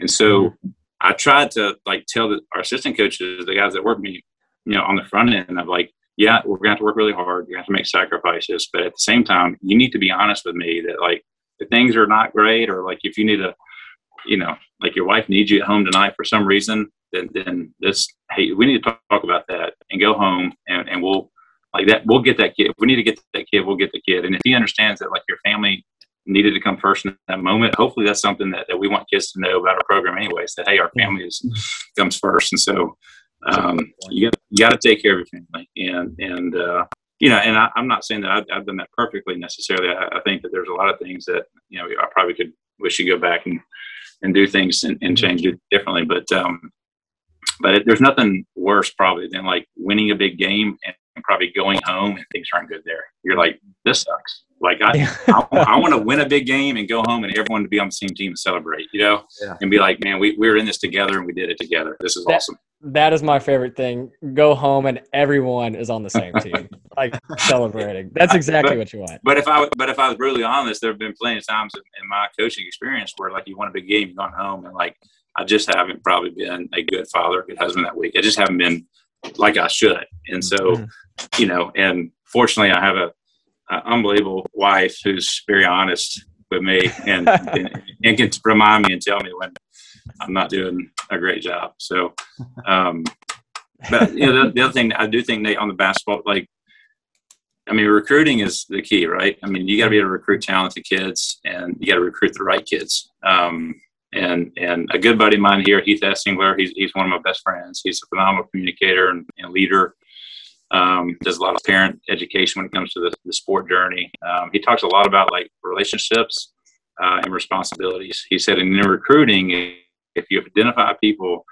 S3: And so mm-hmm. I tried to like tell the, our assistant coaches, the guys that work with me, you know, on the front end of like, yeah, we're going to have to work really hard. You have to make sacrifices, but at the same time, you need to be honest with me that like if things are not great, or like if you need to, you know, like your wife needs you at home tonight for some reason, then then this hey, we need to talk, talk about that and go home and, and we'll like that. We'll get that kid. If we need to get that kid, we'll get the kid. And if he understands that like your family needed to come first in that moment. Hopefully, that's something that, that we want kids to know about our program, anyways. That hey, our family is, comes first, and so um, you got you got to take care of your family, and and uh, you know, and I, am not saying that I've, I've, done that perfectly necessarily. I, I, think that there's a lot of things that you know I probably could wish you go back and and do things and, and change it differently, but um, but it, there's nothing worse probably than like winning a big game and probably going home and things aren't good there. You're like, this sucks Like I, I, I want to win a big game and go home and everyone to be on the same team and celebrate, you know,
S2: Yeah.
S3: and be like, man, we, we were in this together and we did it together. This is
S1: That-
S3: awesome.
S1: That is my favorite thing. Go home and everyone is on the same team, like celebrating. That's exactly what you want.
S3: But if I but if I was brutally honest, there have been plenty of times in, my coaching experience where like you won a big game, you've gone home, and like I just haven't probably been a good father, a good husband that week. I just haven't been like I should, and so
S1: Mhm.
S3: You know. And fortunately, I have a, a unbelievable wife who's very honest with me and, and and can remind me and tell me when I'm not doing a great job. So, um, but you know, the, the other thing I do think Nate on the basketball, like, I mean, recruiting is the key, right? I mean, you got to be able to recruit talented kids, and you got to recruit the right kids. Um, and and a good buddy of mine here, Heath Essingler, he's he's one of my best friends. He's a phenomenal communicator and, and leader. Um, does a lot of parent education when it comes to the, the sport journey. Um, he talks a lot about like relationships uh, and responsibilities. He said in recruiting, if you identify people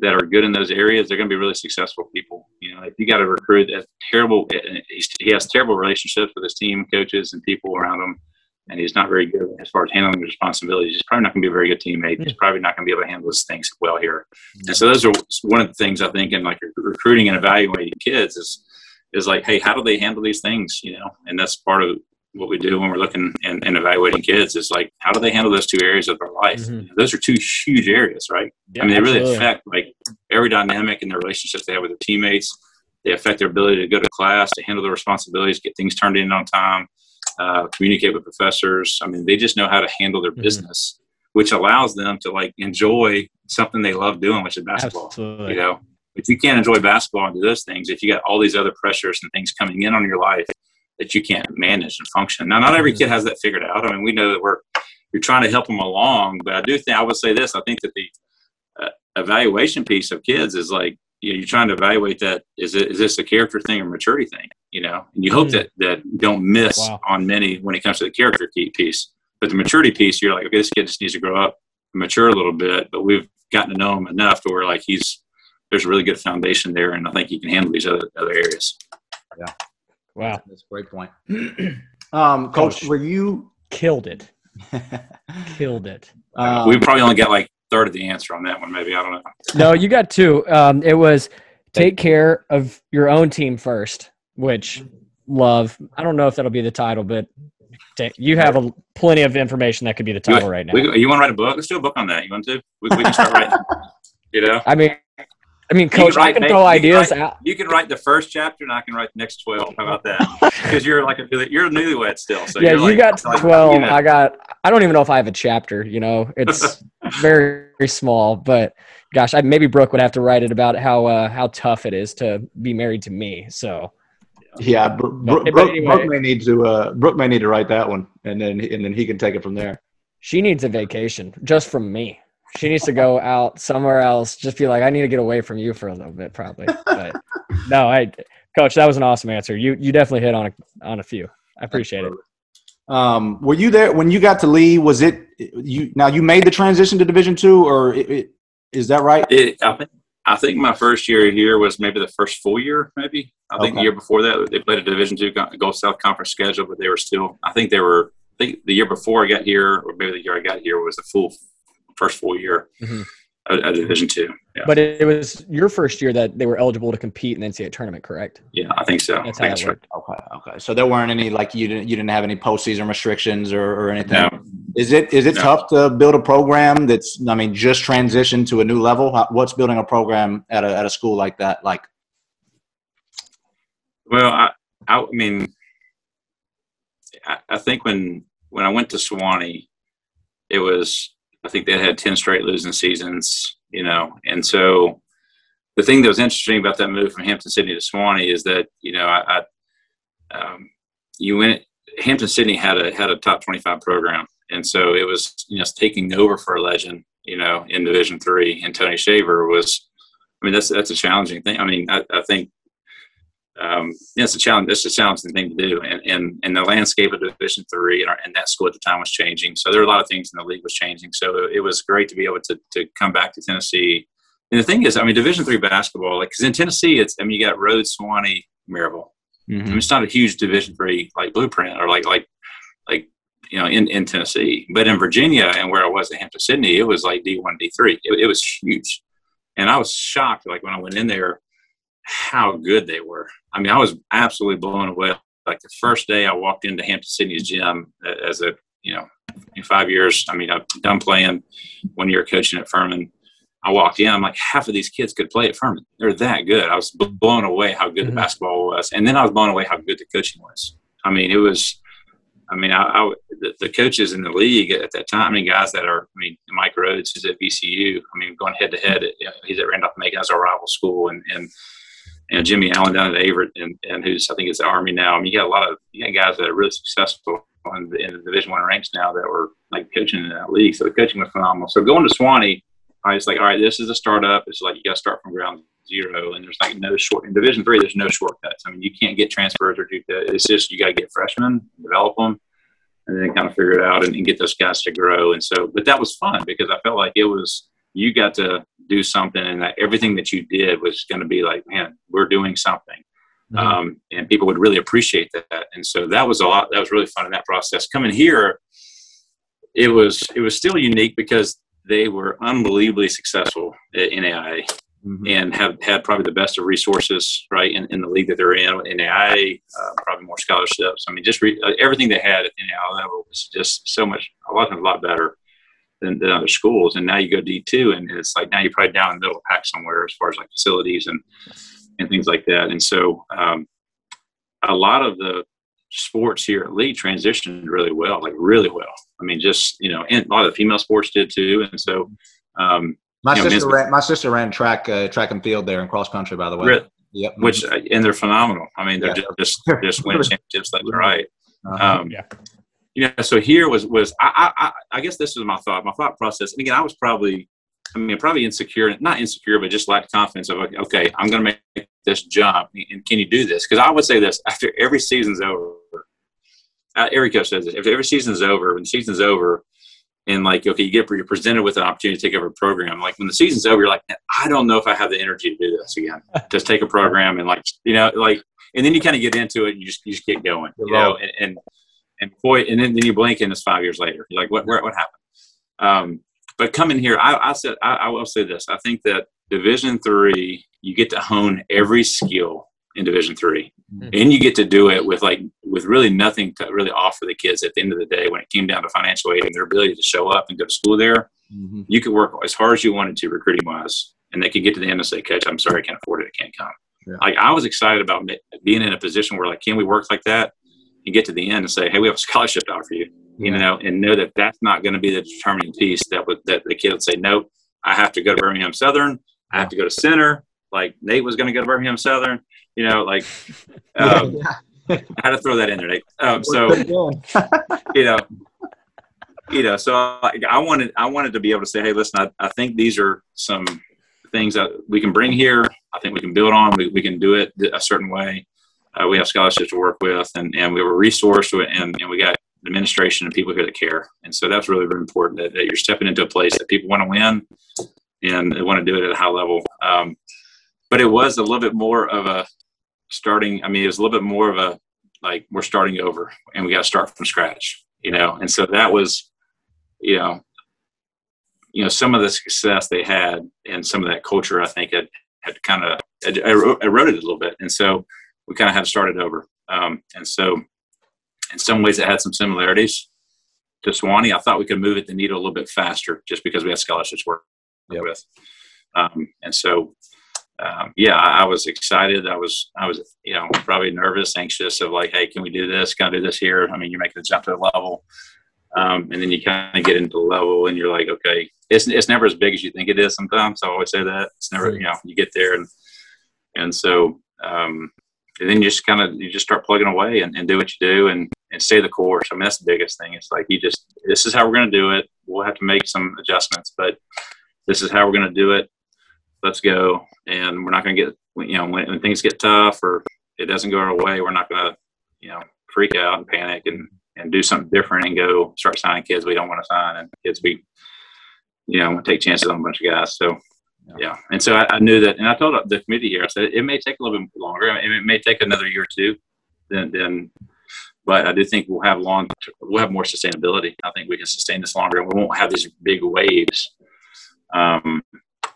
S3: that are good in those areas, they're going to be really successful people. You know, if you got to recruit that's terrible, he's, he has terrible relationships with his team, coaches, and people around him, and he's not very good as far as handling his responsibilities. He's probably not going to be a very good teammate. He's probably not going to be able to handle his things well here. And so those are one of the things I think in like recruiting and evaluating kids is is like, hey, how do they handle these things? You know, and that's part of what we do when we're looking and, and evaluating kids is like, how do they handle those two areas of their life?
S1: Mhm.
S3: Those are two huge areas, right?
S1: Yeah,
S3: I mean, they really affect like every dynamic in their relationships they have with their teammates. They affect their ability to go to class, to handle their responsibilities, get things turned in on time, uh, communicate with professors. I mean, they just know how to handle their
S1: Mhm.
S3: business, which allows them to like enjoy something they love doing, which is basketball.
S1: Absolutely.
S3: You know, if you can't enjoy basketball and do those things, if you got all these other pressures and things coming in on your life that you can't manage and function. Now, not every kid has that figured out. I mean, we know that we're you're trying to help them along, but I do think I would say this. I think that the uh, evaluation piece of kids is like you know, you're trying to evaluate that is it is this a character thing or maturity thing? You know, and you hope
S1: Mm.
S3: that that don't miss
S1: Wow.
S3: on many when it comes to the character piece. But the maturity piece, you're like, okay, this kid just needs to grow up, and mature a little bit. But we've gotten to know him enough to where like he's there's a really good foundation there, and I think he can handle these other other areas. Yeah.
S1: Wow.
S2: That's a great point. um, Coach,
S1: Coach.
S2: were you?
S1: Killed it. Killed it.
S2: um,
S3: we probably only got like third of the answer on that one, maybe I don't know.
S1: No, you got two. Um, it was take care of your own team first, which love. I don't know if that'll be the title, but ta- you have a, plenty of information that could be the title right now.
S3: We, you want to write a book? Let's do a book on that. You want to? We, we can start writing. You know,
S1: I mean, I mean,
S3: can
S1: coach, I
S3: write-
S1: can
S3: you
S1: throw
S3: can
S1: ideas
S3: write-
S1: out.
S3: you can write the first chapter, and I can write the next twelve. How about that? Because you're like a, you're a newlywed still. So
S1: yeah,
S3: you're
S1: you
S3: like-
S1: got
S3: like,
S1: 12.
S3: you know,
S1: I got, I don't even know if I have a chapter, you know, it's very, very small, but gosh, I, maybe Brooke would have to write it about how, uh, how tough it is to be married to me. So
S2: yeah, Bro- Bro-
S1: but
S2: Brooke,
S1: anyway.
S2: Brooke may need to. Uh, Brooke may need to write that one, and then and then he can take it from there.
S1: she needs a vacation just from me. She needs to go out somewhere else. Just be like, I need to get away from you for a little bit, probably. But no, I, coach, that was an awesome answer. You, you definitely hit on a, on a few. I appreciate it.
S2: Um, were you there when you got to Lee? Was it you? Now you made the transition to Division Two, or it, it, is that right?
S3: It, I think I think my first year here was maybe the first full year. Maybe I think the year before that they played a Division two Gulf South Conference schedule, but they were still. I think they were. I think the year before I got here, or maybe the year I got here, was the full first full year
S1: Mhm.
S3: of, of Division two. Yeah,
S1: But it, it was your first year that they were eligible to compete in the NCAA tournament, correct?
S3: yeah, I think so.
S1: That's
S3: think
S1: that
S3: that's right.
S2: Okay, okay. So there weren't any like you didn't you didn't have any postseason restrictions or, or anything.
S3: No.
S2: Is it is it
S3: No.
S2: tough to build a program that's I mean just transitioned to a new level? What's building a program at a at a school like that like?
S3: Well, I, I, I mean, I, I think when when I went to Sewanee, it was I think they had ten straight losing seasons, you know, and so the thing that was interesting about that move from Hampden-Sydney to Sewanee is that you know I, I um, you went Hampden-Sydney had a had a top twenty five program, and so it was you know taking over for a legend, you know, in Division three, and Tony Shaver was. I mean that's that's a challenging thing. I mean I, I think um, it's a challenge. It's a challenging thing to do, and and, and the landscape of Division three and, and that school at the time was changing. So there were a lot of things in the league was changing. So it was great to be able to to come back to Tennessee. And the thing is, I mean, Division three basketball, like because in Tennessee, it's I mean, you got Rhodes, Sewanee, Maryville. I mean, it's not a huge Division three like blueprint or like like like you know in, in Tennessee. But in Virginia and where I was at Hampden-Sydney, it was like D one D three. It was huge, and I was shocked like when I went in there how good they were. I mean, I was absolutely blown away. Like the first day I walked into Hampden-Sydney's gym as a you know in five years. I mean, I've done playing one year coaching at Furman. I walked in, I'm like, half of these kids could play at Furman. They're that good. I was blown away how good mm-hmm. the basketball was. And then I was blown away how good the coaching was. I mean, it was, I mean, I, I the, the, coaches in the league at that time, I mean, guys that are, I mean, Mike Rhoades is at VCU. I mean, going head to head, he's at Randolph Macon as our rival school. And, and, know, Jimmy Allen down at Averett and, and who's, I think is the Army now. I mean, you got a lot of you got guys that are really successful in the, in the Division One ranks now that were like coaching in that league. So the coaching was phenomenal. So going to Sewanee, I was like, all right, this is a startup. It's like you got to start from ground zero, and there's like no short in Division Three. There's no shortcuts. I mean, you can't get transfers or do that. It's just you got to get freshmen, develop them, and then kind of figure it out and, and get those guys to grow. And so, but that was fun because I felt like it was you got to do something, and that everything that you did was going to be like, man, we're doing something. Mm-hmm. Um, and people would really appreciate that. And so that was a lot. That was really fun in that process. Coming here, it was it was still unique because they were unbelievably successful NAIA mm-hmm. and have had probably the best of resources, right, in, in the league that they're in. NAIA, uh, probably more scholarships. I mean, just re- uh, everything they had at the AI level was just so much, a lot, a lot better than, than other schools. And now you go D2, and it's like now you're probably down in the middle of the pack somewhere as far as like facilities and and things like that. And so um, a lot of the sports here at Lee transitioned really well, like really well. I mean, just you know, and a lot of the female sports did too. And so, um,
S2: my sister know, ran, my sister ran track uh, track and field there in cross country, by the way.
S3: Really? Yep. Which uh, and they're phenomenal. I mean, they're yeah. just just, just win championships left and right. Uh-huh. Um, yeah. You know, so here was was I, I I guess this was my thought my thought process. And again, I was probably I mean, probably insecure, not insecure, but just lacked confidence of, okay, I'm going to make this jump. And can you do this? Because I would say this after every season's over, uh, every coach says this, if every season's over, when the season's over, and like, okay, you get, you're presented with an opportunity to take over a program. Like when the season's over, you're like, I don't know if I have the energy to do this again. just take a program and like, you know, like, and then you kind of get into it and you just, you just get going, you know, and, and, and boy, and then, then you blink and it's five years later. You're like, what, where, what happened? Um, but coming here, I, I said I, I, will say this: I think that Division three, you get to hone every skill in Division 3 mm-hmm. and you get to do it with like with really nothing to really offer the kids at the end of the day when it came down to financial aid and their ability to show up and go to school there. Mm-hmm. You could work as hard as you wanted to recruiting wise, and they could get to the end and say, "Coach, I'm sorry, I can't afford it. I can't come." Yeah. Like I was excited about being in a position where like, can we work like that? And get to the end and say, "Hey, we have a scholarship to offer you." you know, and know that that's not going to be the determining piece that would that the kid would say, nope, I have to go to Birmingham Southern, I have to go to Centre. Like Nate was going to go to Birmingham Southern, you know, like um, I had to throw that in there, Nate. Um, so you know, you know, so I, I, wanted I wanted to be able to say, hey, listen, I, I think these are some things that we can bring here. I think we can build on. We, we can do it a certain way. Uh, we have scholarships to work with, and, and we were resourced, and, and we got administration and people here that care. And so that's really, really important that, that you're stepping into a place that people want to win and they want to do it at a high level. Um, but it was a little bit more of a starting. I mean, it was a little bit more of a like we're starting over and we got to start from scratch, you know. And so that was, you know, you know, some of the success they had and some of that culture, I think, had had kind of eroded a little bit. And so we kind of had to start it over. Um, and so in some ways it had some similarities to Sewanee. I thought we could move it the needle a little bit faster just because we had scholarships work yep. with. Um, and so, um, yeah, I, I, was excited. I was, I was, you know, probably nervous, anxious of like, hey, can we do this? Can I do this here? I mean, you're making a jump to a level. Um, and then you kind of get into the level and you're like, okay, it's, it's never as big as you think it is sometimes. I always say that. It's never, you know, you get there and, and so, um, and then you just kind of you just start plugging away and, and do what you do and and stay the course. I mean, that's the biggest thing. It's like you just this is how we're going to do it. We'll have to make some adjustments, but this is how we're going to do it. Let's go. And we're not going to get you know when, when things get tough or it doesn't go our way, we're not going to you know freak out and panic and and do something different and go start signing kids we don't want to sign and kids we you know take chances on a bunch of guys. So yeah. yeah. And so I, I, knew that, and I told the committee here, I said it may take a little bit longer. I mean, it may take another year or two than, than but I do think we'll have long, we'll have more sustainability. I think we can sustain this longer, and we won't have these big waves. Um,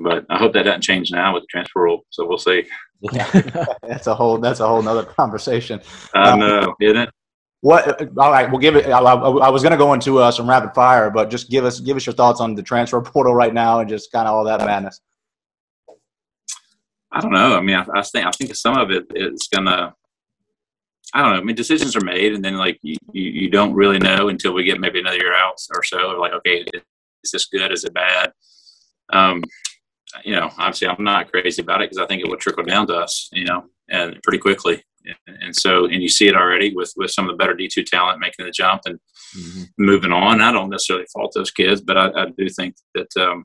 S3: but I hope that doesn't change now with the transfer rule. So we'll see.
S2: Yeah, that's a whole that's a whole nother conversation.
S3: I um, know, isn't it?
S2: What? All right, we'll give it. I, I was going to go into uh, some rapid fire, but just give us give us your thoughts on the transfer portal right now and just kind of all that madness.
S3: I don't know. I mean, I, I think I think some of it is gonna. I don't know. I mean, decisions are made, and then like you, you, you don't really know until we get maybe another year out or so. Like, okay, is this good? Is it bad? Um, you know, obviously, I'm not crazy about it because I think it will trickle down to us. You know, and pretty quickly. And so, and you see it already with with some of the better D2 talent making the jump and mm-hmm. moving on. I don't necessarily fault those kids, but I, I do think that um,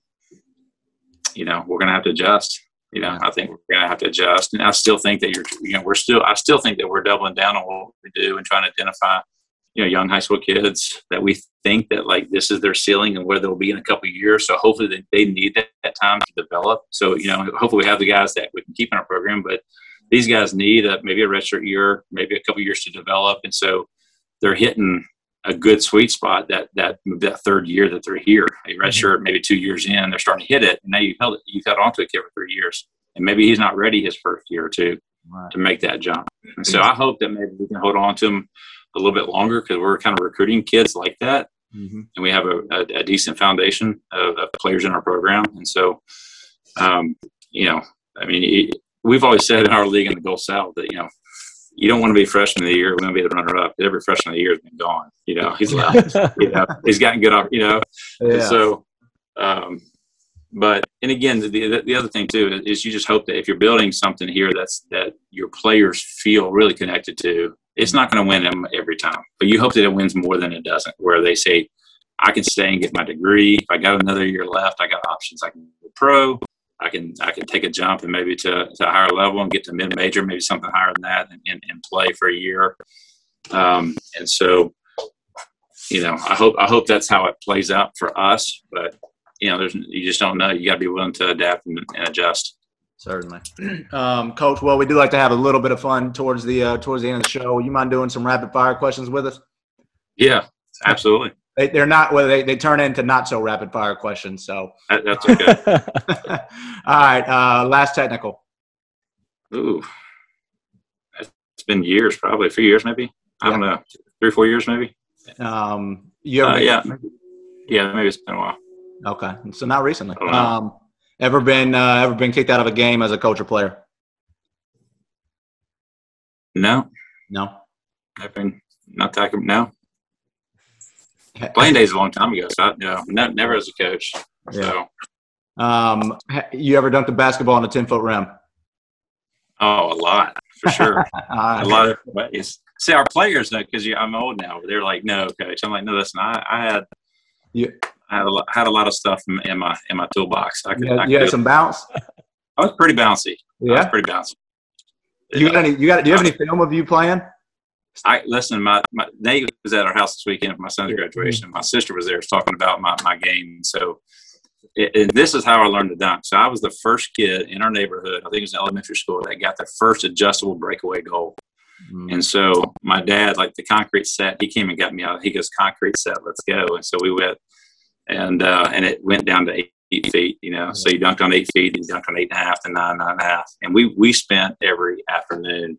S3: you know we're going to have to adjust you know, I think we're going to have to adjust. And I still think that you're, you know, we're still, I still think that we're doubling down on what we do and trying to identify, you know, young high school kids that we think that like this is their ceiling and where they'll be in a couple of years. So hopefully they, they need that, that, time to develop. So, you know, hopefully we have the guys that we can keep in our program, but these guys need a, maybe a redshirt year, maybe a couple years to develop. And so they're hitting a good sweet spot that that that third year that they're here. A red mm-hmm. shirt, maybe two years in, they're starting to hit it, and now you've held it, you've held onto a kid for three years, and maybe he's not ready his first year or two right. to make that jump. And so I hope that maybe we can hold on to him a little bit longer because we're kind of recruiting kids like that, mm-hmm. and we have a, a, a decent foundation of, of, players in our program, and so um, you know, I mean, we've always said in our league in the Gulf South that you know you don't want to be freshman of the year. We want to be the runner up. Every freshman of the year has been gone. You know, he's left. you know, he's gotten good. You know, yeah. so. Um, but and again, the, the other thing too is you just hope that if you're building something here that's that your players feel really connected to, it's not going to win them every time. But you hope that it wins more than it doesn't. Where they say, I can stay and get my degree. If I got another year left, I got options. I can go pro. I can I can take a jump and maybe to, to a higher level and get to mid major, maybe something higher than that, and, and, and play for a year. Um, and so, you know, I hope I hope that's how it plays out for us. But you know, there's you just don't know. You got to be willing to adapt and, and adjust.
S2: Certainly, um, Coach. Well, we do like to have a little bit of fun towards the uh, towards the end of the show. You mind doing some rapid fire questions with us?
S3: Yeah, absolutely.
S2: They, they're not well. They, they turn into not so rapid fire questions. So
S3: that, that's okay.
S2: All right. Uh, last technical.
S3: Ooh, it's been years, probably a few years, maybe. I yeah. don't know, three or four years, maybe.
S2: Um, you
S3: ever, uh, yeah, yeah, maybe it's been a while.
S2: Okay, so not recently. Um, ever been uh, ever been kicked out of a game as a coach or player?
S3: No.
S2: No.
S3: I've been not talking. No. Playing days a long time ago, so I, no, never as a coach. Yeah.
S2: Um, you ever dunked a basketball on a ten foot rim?
S3: Oh, a lot for sure. a lot of ways. See, our players know because I'm old now. They're like, "No, coach." I'm like, "No, listen, I, I had, yeah. I had a lot, had a lot of stuff in my in my toolbox.
S2: I could, yeah, I you had some bounce.
S3: I was pretty bouncy.
S2: Yeah,
S3: pretty bouncy.
S2: You got any? You got? Do you have any film of you playing?
S3: I listen. My, my Nate was at our house this weekend for my son's graduation. My sister was there, was talking about my my game. So, it, and this is how I learned to dunk. So I was the first kid in our neighborhood. I think it was elementary school that got the first adjustable breakaway goal. Mm. And so my dad, like the concrete set, he came and got me out. He goes, "Concrete set, let's go." And so we went, and uh, and it went down to eight, eight feet. You know, so you dunked on eight feet, and you dunked on eight and a half, and nine, nine and a half. And we we spent every afternoon,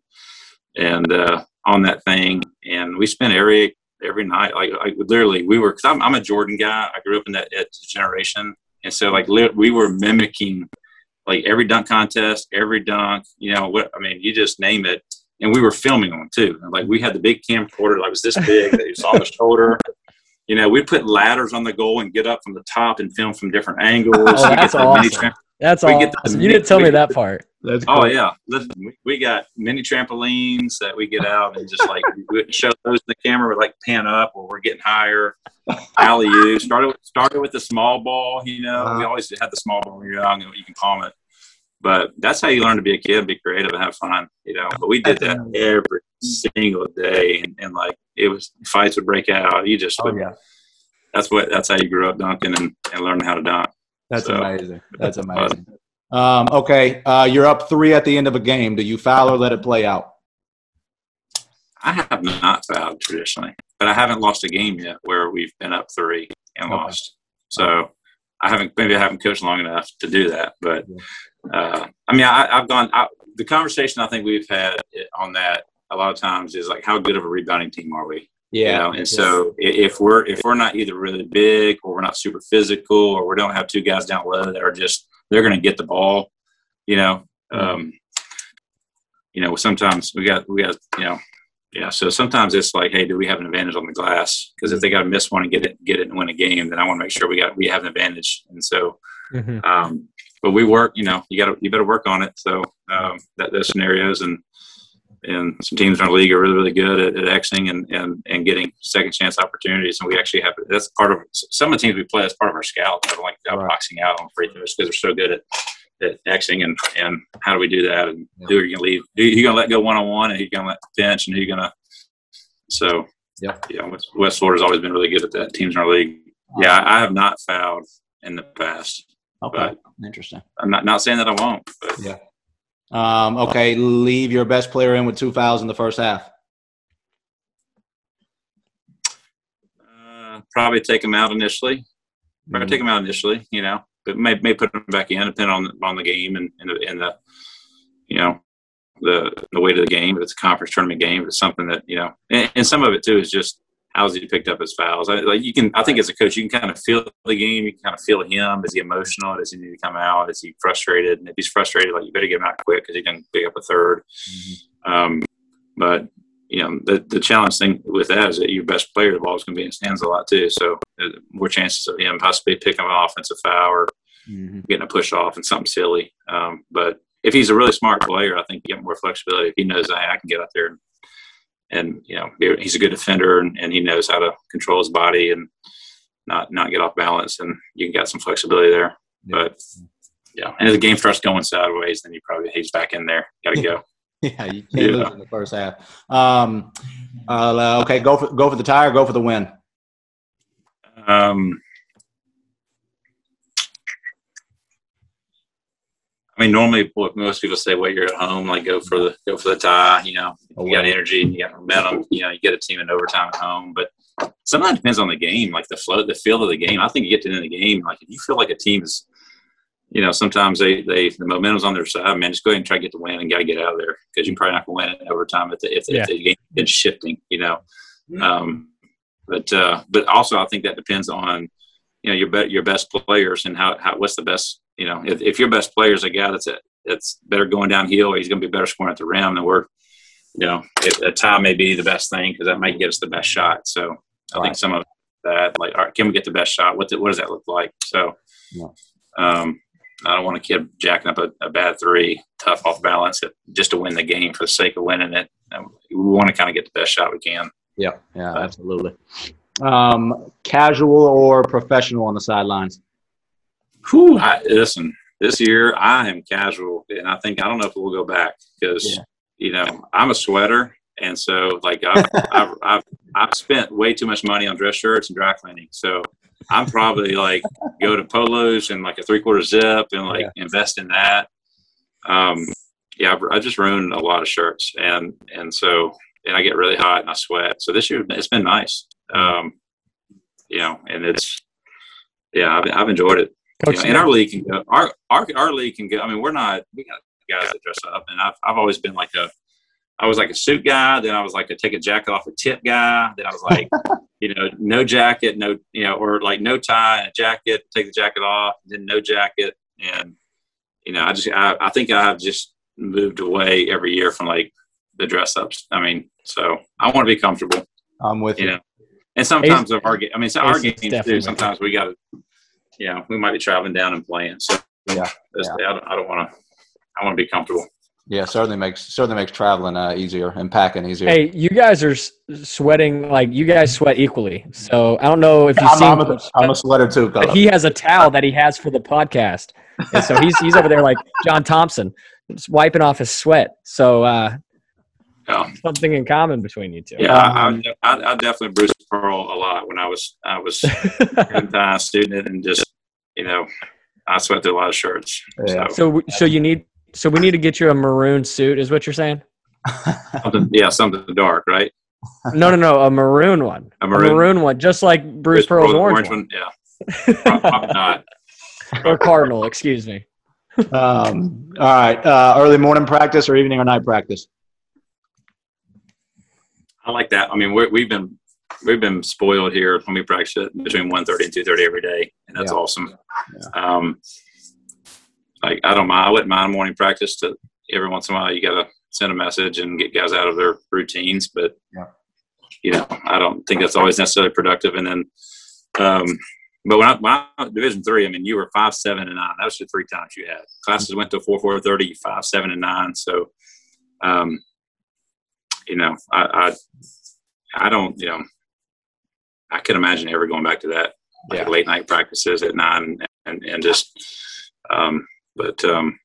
S3: and uh, on that thing, and we spent every every night. Like, like literally, we were. Cause I'm, I'm a Jordan guy. I grew up in that, that generation, and so like we were mimicking like every dunk contest, every dunk. You know what? I mean, you just name it, and we were filming them too. like we had the big camcorder, like was this big that was on the shoulder. You know, we put ladders on the goal and get up from the top and film from different angles.
S1: Oh, that's awesome. That's all. Awesome. You didn't tell me that part.
S3: That's oh, cool. Oh yeah, Listen, we got mini trampolines that we get out and just like we show those in the camera. We like pan up or we're getting higher. Alley you started started with the small ball. You know, uh-huh. we always had the small ball when you're young and you can palm it. But that's how you learn to be a kid, be creative, and have fun. You know, but we did that every single day, and, and like it was fights would break out. You just,
S2: oh yeah,
S3: that's what that's how you grew up dunking and, and learning how to dunk.
S2: That's so, amazing. That's amazing. Um, okay, uh, you're up three at the end of a game. Do you foul or let it play out?
S3: I have not fouled traditionally, but I haven't lost a game yet where we've been up three and
S2: Okay.
S3: lost. So I haven't maybe I haven't coached long enough to do that. But uh, I mean, I, I've gone. I, the conversation I think we've had on that a lot of times is like, how good of a rebounding team are we? You know? and so if we're if we're not either really big or we're not super physical or we don't have two guys down low that are just they're going to get the ball you know um you know sometimes we got we got you know yeah so sometimes it's like hey do we have an advantage on the glass because if they got to miss one and get it get it and win a game then i want to make sure we got we have an advantage and so
S1: Mhm.
S3: um but we work you know you got to you better work on it so um that those scenarios and and some teams in our league are really, really good at, at Xing and, and, and getting second chance opportunities. And we actually have that's part of some of the teams we play. That's part of our scout. They're like out
S2: Right.
S3: boxing out on free throws because they're so good at, at Xing and, and how do we do that? And
S2: Yeah.
S3: who are you going to leave? Who are you going to let go one on one and who you going to let bench and who you going to? So,
S2: yeah
S3: yeah, West, West Florida's always been really good at that. Teams in our league. Yeah, I have not fouled in the past.
S2: Okay. Interesting.
S3: I'm not, not saying that I won't, but
S2: Yeah. Um, okay, leave your best player in with two fouls in the first half.
S3: Uh, probably take him out initially. Probably
S2: Mhm.
S3: take him out initially, you know, but may may put him back in, depending on on the game and and the, and the you know the the weight of the game. If it's a conference tournament game, if it's something that you know, and, and some of it too is just how's he picked up his fouls. I, like you can, I think as a coach, you can kind of feel the game. You can kind of feel him. Is he emotional? Does he need to come out? Is he frustrated? And if he's frustrated, like you better get him out quick because he can pick up a 3rd Um, but you know, the the challenge thing with that is that your best player, the ball's going to be in his hands a lot too. So uh, more chances of him possibly picking an offensive foul or
S2: Mhm.
S3: getting a push off and something silly. Um, but if he's a really smart player, I think you get more flexibility. If he knows that I can get out there and, and you know, he's a good defender and, and he knows how to control his body and not not get off balance, and you got some flexibility there.
S2: Yeah.
S3: But yeah, and if the game starts going sideways, then you probably he's back in there. Got to go.
S2: Yeah, you can't
S3: Yeah.
S2: lose in the first half. Um, uh, okay, go for go for the tire go for the win.
S3: Um, I mean, normally what most people say, "Well, you're at home, like go for the go for the tie." You know, you got energy you got momentum. You know, you get a team in overtime at home, but sometimes it depends on the game, like the flow, the feel of the game. I think you get to the end of the game, like if you feel like a team is, you know, sometimes they they the momentum's on their side. Man, just go ahead and try to get the win and got to get out of there because you're probably not going to win in overtime if the, if,
S1: Yeah.
S3: if the game is shifting. You know, um, but uh, but also I think that depends on you know your be- your best players and how, how what's the best you know if, if your best player is a guy that's a, that's better going downhill he's going to be better scoring at the rim then we're you know it, a tie may be the best thing because that might get us the best shot so I
S2: Right.
S3: think some of that like all right, can we get the best shot what the, what does that look like so
S2: Yeah.
S3: um, I don't want a kid jacking up a, a bad three tough off balance it, just to win the game for the sake of winning it Um, we want to kind of get the best shot we can
S2: Yeah, yeah, absolutely. Um, casual or professional on the sidelines?
S3: Whew, I, listen, this year I am casual, and I think I don't know if we'll go back because
S2: Yeah.
S3: you know I'm a sweater, and so like I've, I've, I've I've spent way too much money on dress shirts and dry cleaning, so I'm probably like go to polos and like a three quarter zip and like invest in that. Um, yeah, I've, I just ruined a lot of shirts, and and so and I get really hot and I sweat. So this year it's been nice, um, you know, and it's yeah, I've, I've enjoyed it.
S1: Coach,
S3: You know, and our league can go. Our, our our league can go. I mean, we're not. We got guys that dress up, and I've I've always been like a. I was like a suit guy. Then I was like a take a jacket off a tip guy. Then I was like, you know, no jacket, no, you know, or like no tie and a jacket. Take the jacket off, then no jacket, and you know, I just I, I think I have just moved away every year from like the dress ups. I mean, so I want to be comfortable,
S2: I'm with
S3: you
S2: you.
S3: know. And sometimes of our game, I mean, so our
S1: Ace is
S3: games too. Sometimes we got to, you know, we might be traveling down and playing. So
S2: Yeah,
S3: that's- I don't, I don't want to. I want to be comfortable.
S2: Yeah, certainly makes certainly makes traveling uh, easier and packing easier.
S1: Hey, you guys are sweating like you guys sweat equally. So I don't know if you've
S2: I'm,
S1: seen,
S2: I'm, a,
S1: Coach
S2: I'm a sweater too,
S1: but he has a towel that he has for the podcast, and so he's he's over there like John Thompson, just wiping off his sweat. So uh,
S3: Yeah,
S1: something in common between you two.
S3: yeah. I, I, I, I definitely Bruce Pearl a lot when I was I was a student and just you know I sweat through a lot of shirts.
S2: Yeah.
S3: So
S1: so so you need so we need to get you a maroon suit, is what you're saying?
S3: something, yeah, something dark, right?
S1: No, no, no, a maroon one.
S3: A
S1: A
S3: maroon-
S1: maroon, one, just like Bruce Pearl's orange, one.
S3: Yeah, probably not.
S1: or cardinal. Excuse me.
S2: Um, all right. Uh, early morning practice or evening or night practice?
S3: I like that. I mean, we're, we've been we've been spoiled here when we practice it between 1.30 and two thirty every day, and that's
S2: Yeah.
S3: awesome. Um, like I don't mind. I wouldn't mind morning practice. To every once in a while, you got to send a message and get guys out of their routines. But
S2: Yeah.
S3: you know, I don't think that's always necessarily productive. And then, um, but when I, when I Division three, I mean, you were five, seven, and nine. That was the three times you had classes went to four, four thirty, five, seven, and nine. So, um, you know, I, I, I don't, you know, I could imagine ever going back to that, like
S2: Yeah.
S3: late night practices at nine and, and just, um, but, um,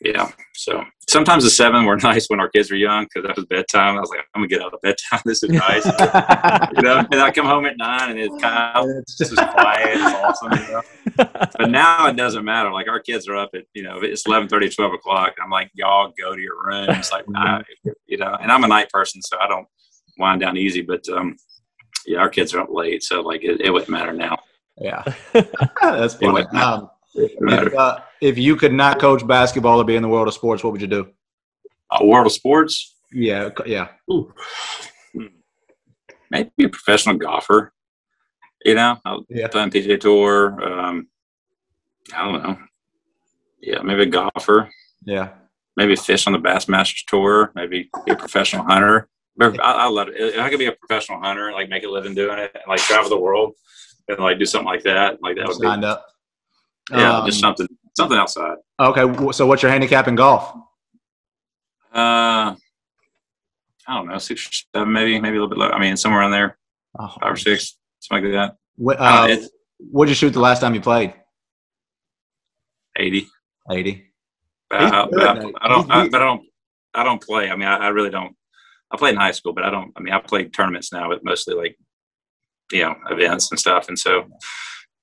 S3: yeah. So sometimes the seven were nice when our kids were young because that was bedtime. I was like, I'm gonna get out of bedtime. This is nice, you know. And I come home at nine and it's kind of
S2: It's
S3: is quiet. It's awesome. You know? But now it doesn't matter. Like our kids are up at you know it's 11, 12 o'clock. I'm like, y'all go to your rooms. Like, I, you know. And I'm a night person, so I don't wind down easy. But um, yeah, our kids are up late, so like it, it wouldn't matter now.
S2: yeah. That's funny.
S3: wouldn't matter.
S2: Um,
S3: It wouldn't matter.
S2: if, uh, if you could not coach basketball or be in the world of sports, what would you do?
S3: Uh, world of sports.
S2: Yeah. Yeah.
S3: Ooh. Maybe a professional golfer. You know, I'll
S2: Yeah.
S3: play on PGA Tour. Um, I don't know. Yeah, maybe a golfer.
S2: Yeah.
S3: Maybe fish on the Bassmasters Tour. Maybe be a professional hunter. But I, I love it. If I could be a professional hunter, like make a living doing it, and like travel the world, and like do something like that, like that would be
S2: Signed up.
S3: yeah,
S2: Um,
S3: just something something outside.
S2: Okay. So what's your handicap in golf?
S3: Uh, I don't know, six or seven, maybe, maybe a little bit low. I mean, somewhere around there,
S2: Oh,
S3: five or six, something like that.
S2: What,
S3: Uh,
S2: uh, what'd you shoot the last time you played?
S3: eighty.
S2: 80.
S3: But I, but I, I don't. I, but I don't. I don't play. I mean, I, I really don't. I played in high school, but I don't. I mean, I played tournaments now, but mostly like, you know, events and stuff. And so,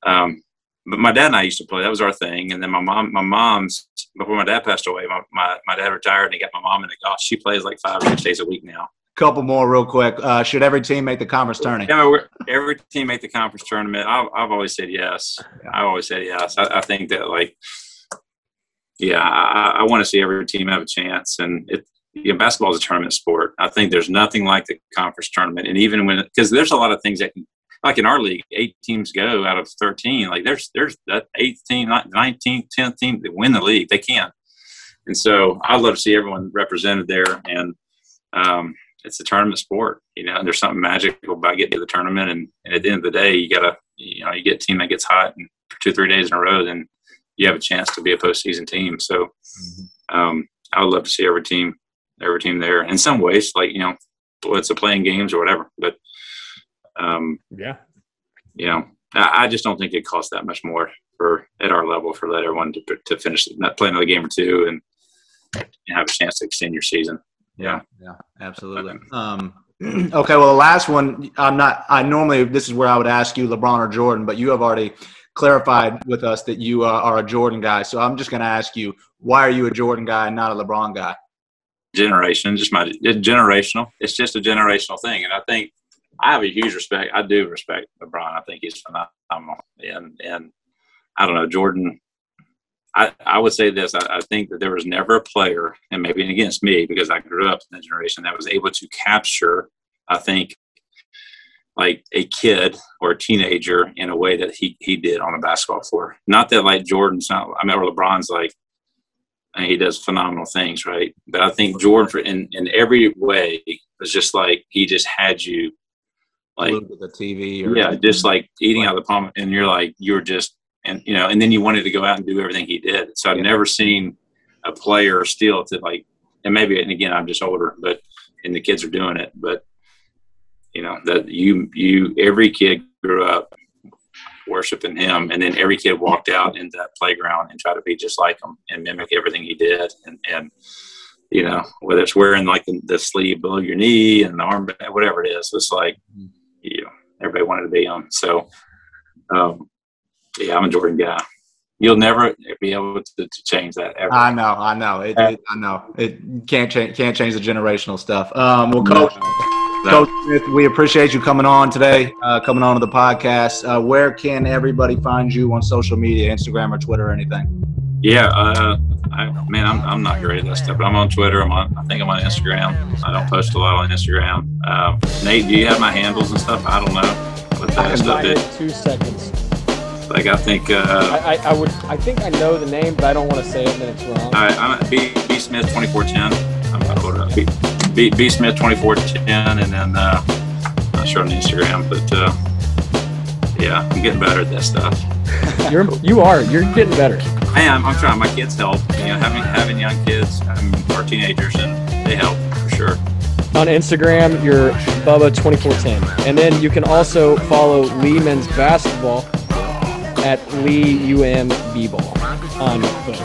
S3: um, but my dad and I used to play. That was our thing. And then my mom, my mom's before my dad passed away. My my, my dad retired and he got my mom into golf. She plays like five or six days a week now.
S2: Couple more real quick. Uh, should every team make the conference tournament?
S3: Yeah, every team make the conference tournament. I've, I've always said yes. I've always said yes. I, I think that like, yeah, I, I want to see every team have a chance. And it, you know, basketball is a tournament sport. I think there's nothing like the conference tournament. And even when, because there's a lot of things that can, like in our league, eight teams go out of 13. Like there's, there's that eighth team, 19th, 10th team that win the league. They can. And so I'd love to see everyone represented there. And, um, it's a tournament sport, you know, and there's something magical about getting to the tournament. And, and at the end of the day, you gotta, you know, you get a team that gets hot and for two, three days in a row, then you have a chance to be a postseason team. So, um, I would love to see every team, every team there in some ways, like, you know, whether it's a playing games or whatever, but, um,
S1: Yeah.
S3: you know, I, I just don't think it costs that much more for at our level for let everyone to, to finish, not play another game or two and, and have a chance to extend your season. Yeah.
S2: Yeah, absolutely. Um, okay, well, the last one, I'm not. I normally this is where I would ask you LeBron or Jordan, but you have already clarified with us that you uh, are a Jordan guy. So I'm just going to ask you, why are you a Jordan guy and not a LeBron guy?
S3: generation, just my it's generational. It's just a generational thing, and I think I have a huge respect. I do respect LeBron. I think he's phenomenal, and and I don't know Jordan. I, I would say this. I, I think that there was never a player, and maybe against me because I grew up in that generation, that was able to capture. I think like a kid or a teenager in a way that he he did on the basketball floor. Not that like Jordan's not. I mean, or LeBron's like and he does phenomenal things, right? But I think Jordan, for in in every way, was just like he just had you, like
S2: the TV. Or,
S3: yeah, just like eating out of the palm, and you're like you're just and you know, and then you wanted to go out and do everything he did. So I've
S2: Yeah.
S3: never seen a player still to like, and maybe and again I'm just older, but and the kids are doing it, but you know that you you every kid grew up worshiping him and then every kid walked out into that playground and tried to be just like him and mimic everything he did and and you know whether it's wearing like the, the sleeve below your knee and the arm whatever it is it's like
S2: Mhm.
S3: You know everybody wanted to be him so um yeah i'm a jordan guy you'll never be able to, to change that ever.
S2: I know, I know, it, it, I know. It can't change, can't change the generational stuff. Um, well, coach,
S3: No.
S2: Coach Smith, we appreciate you coming on today, uh, coming on to the podcast. Uh, where can everybody find you on social media, Instagram or Twitter or anything?
S3: Yeah, uh, I, man, I'm, I'm not great at that stuff, but I'm on Twitter. I'm on, I think I'm on Instagram. I don't post a lot on Instagram. Uh, Nate, do you have my handles and stuff? I don't know what
S1: I
S3: that stuff is.
S1: two seconds.
S3: Like, I think uh,
S1: I, I, I would. I think I know the name, but I don't want to say it, then it's wrong.
S3: I, I'm at B, B Smith 2410. I'm gonna hold it up. B, B, B Smith 2410, and then uh, I'm not sure on Instagram, but uh, yeah, I'm getting better at that stuff.
S1: You're you are. You're getting better.
S3: I am. I'm trying. My kids help. You know, having having young kids um, or teenagers, and they help for sure.
S1: On Instagram, you're Bubba2410. And then you can also follow Lee Men's Basketball at Lee UM B-Ball on both.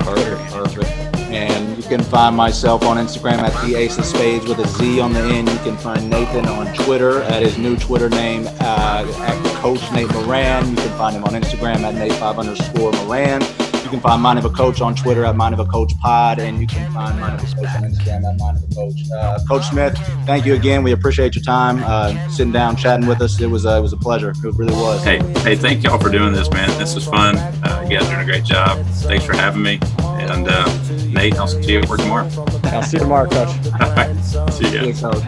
S2: Perfect, perfect. And you can find myself on Instagram at the Ace of Spades with a Z on the end. You can find Nathan on Twitter at his new Twitter name uh, at Coach Nate Moran. You can find him on Instagram at Nate5 underscore Moran. You can find Mind of a Coach on Twitter at Mind of a Coach Pod, and you can find Mind of a Coach on Instagram at Mind of a Coach. Uh, Coach Smith, thank you again. We appreciate your time, uh, sitting down, chatting with us. It was uh, it was a pleasure. It really was.
S3: Hey, hey, thank y'all for doing this, man. This is fun. Uh, you guys are doing a great job. Thanks for having me. And uh, Nate, I'll see you work tomorrow.
S1: I'll see you tomorrow, Coach.
S3: All right. See.
S2: Yeah, Coach.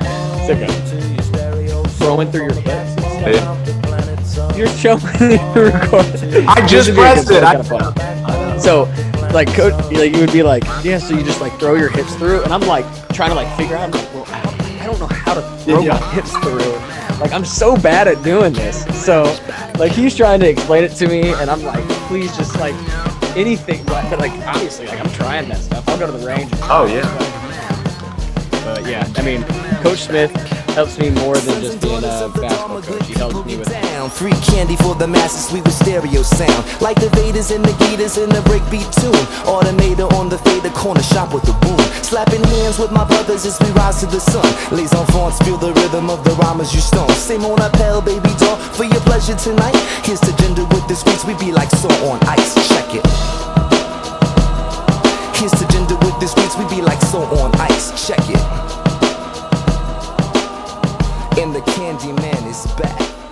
S1: Sick of throwing through your clips.
S3: Yeah.
S1: You're showing the record.
S2: I just pressed it. I,
S1: So, like, coach, like you would be like, yeah. So you just like throw your hips through, and I'm like trying to like figure out. I'm like, well, I don't know how to throw
S2: Yeah.
S1: my hips through. Like, I'm so bad at doing this. So, like, he's trying to explain it to me, and I'm like, please, just like anything. But, like, obviously, like I'm trying that stuff. I'll go to the range. and
S2: Oh, yeah.
S1: But, but yeah, I mean, Coach Smith helps me more than just being a basketball coach. He helps me with
S4: down. Free candy for the masses, sweet with stereo sound. Like the Vedas and the Gitas in the breakbeat tune. Automator on the fader corner shop with the boom. Slapping hands with my brothers as we rise to the sun. Les enfants feel the rhythm of the rhymes you stone. Same on appel, baby doll, for your pleasure tonight. Here's to gender with the sweets, we be like so on ice. Check it. Here's to gender with the sweets, we be like so on ice. Check it. And the Candyman is back.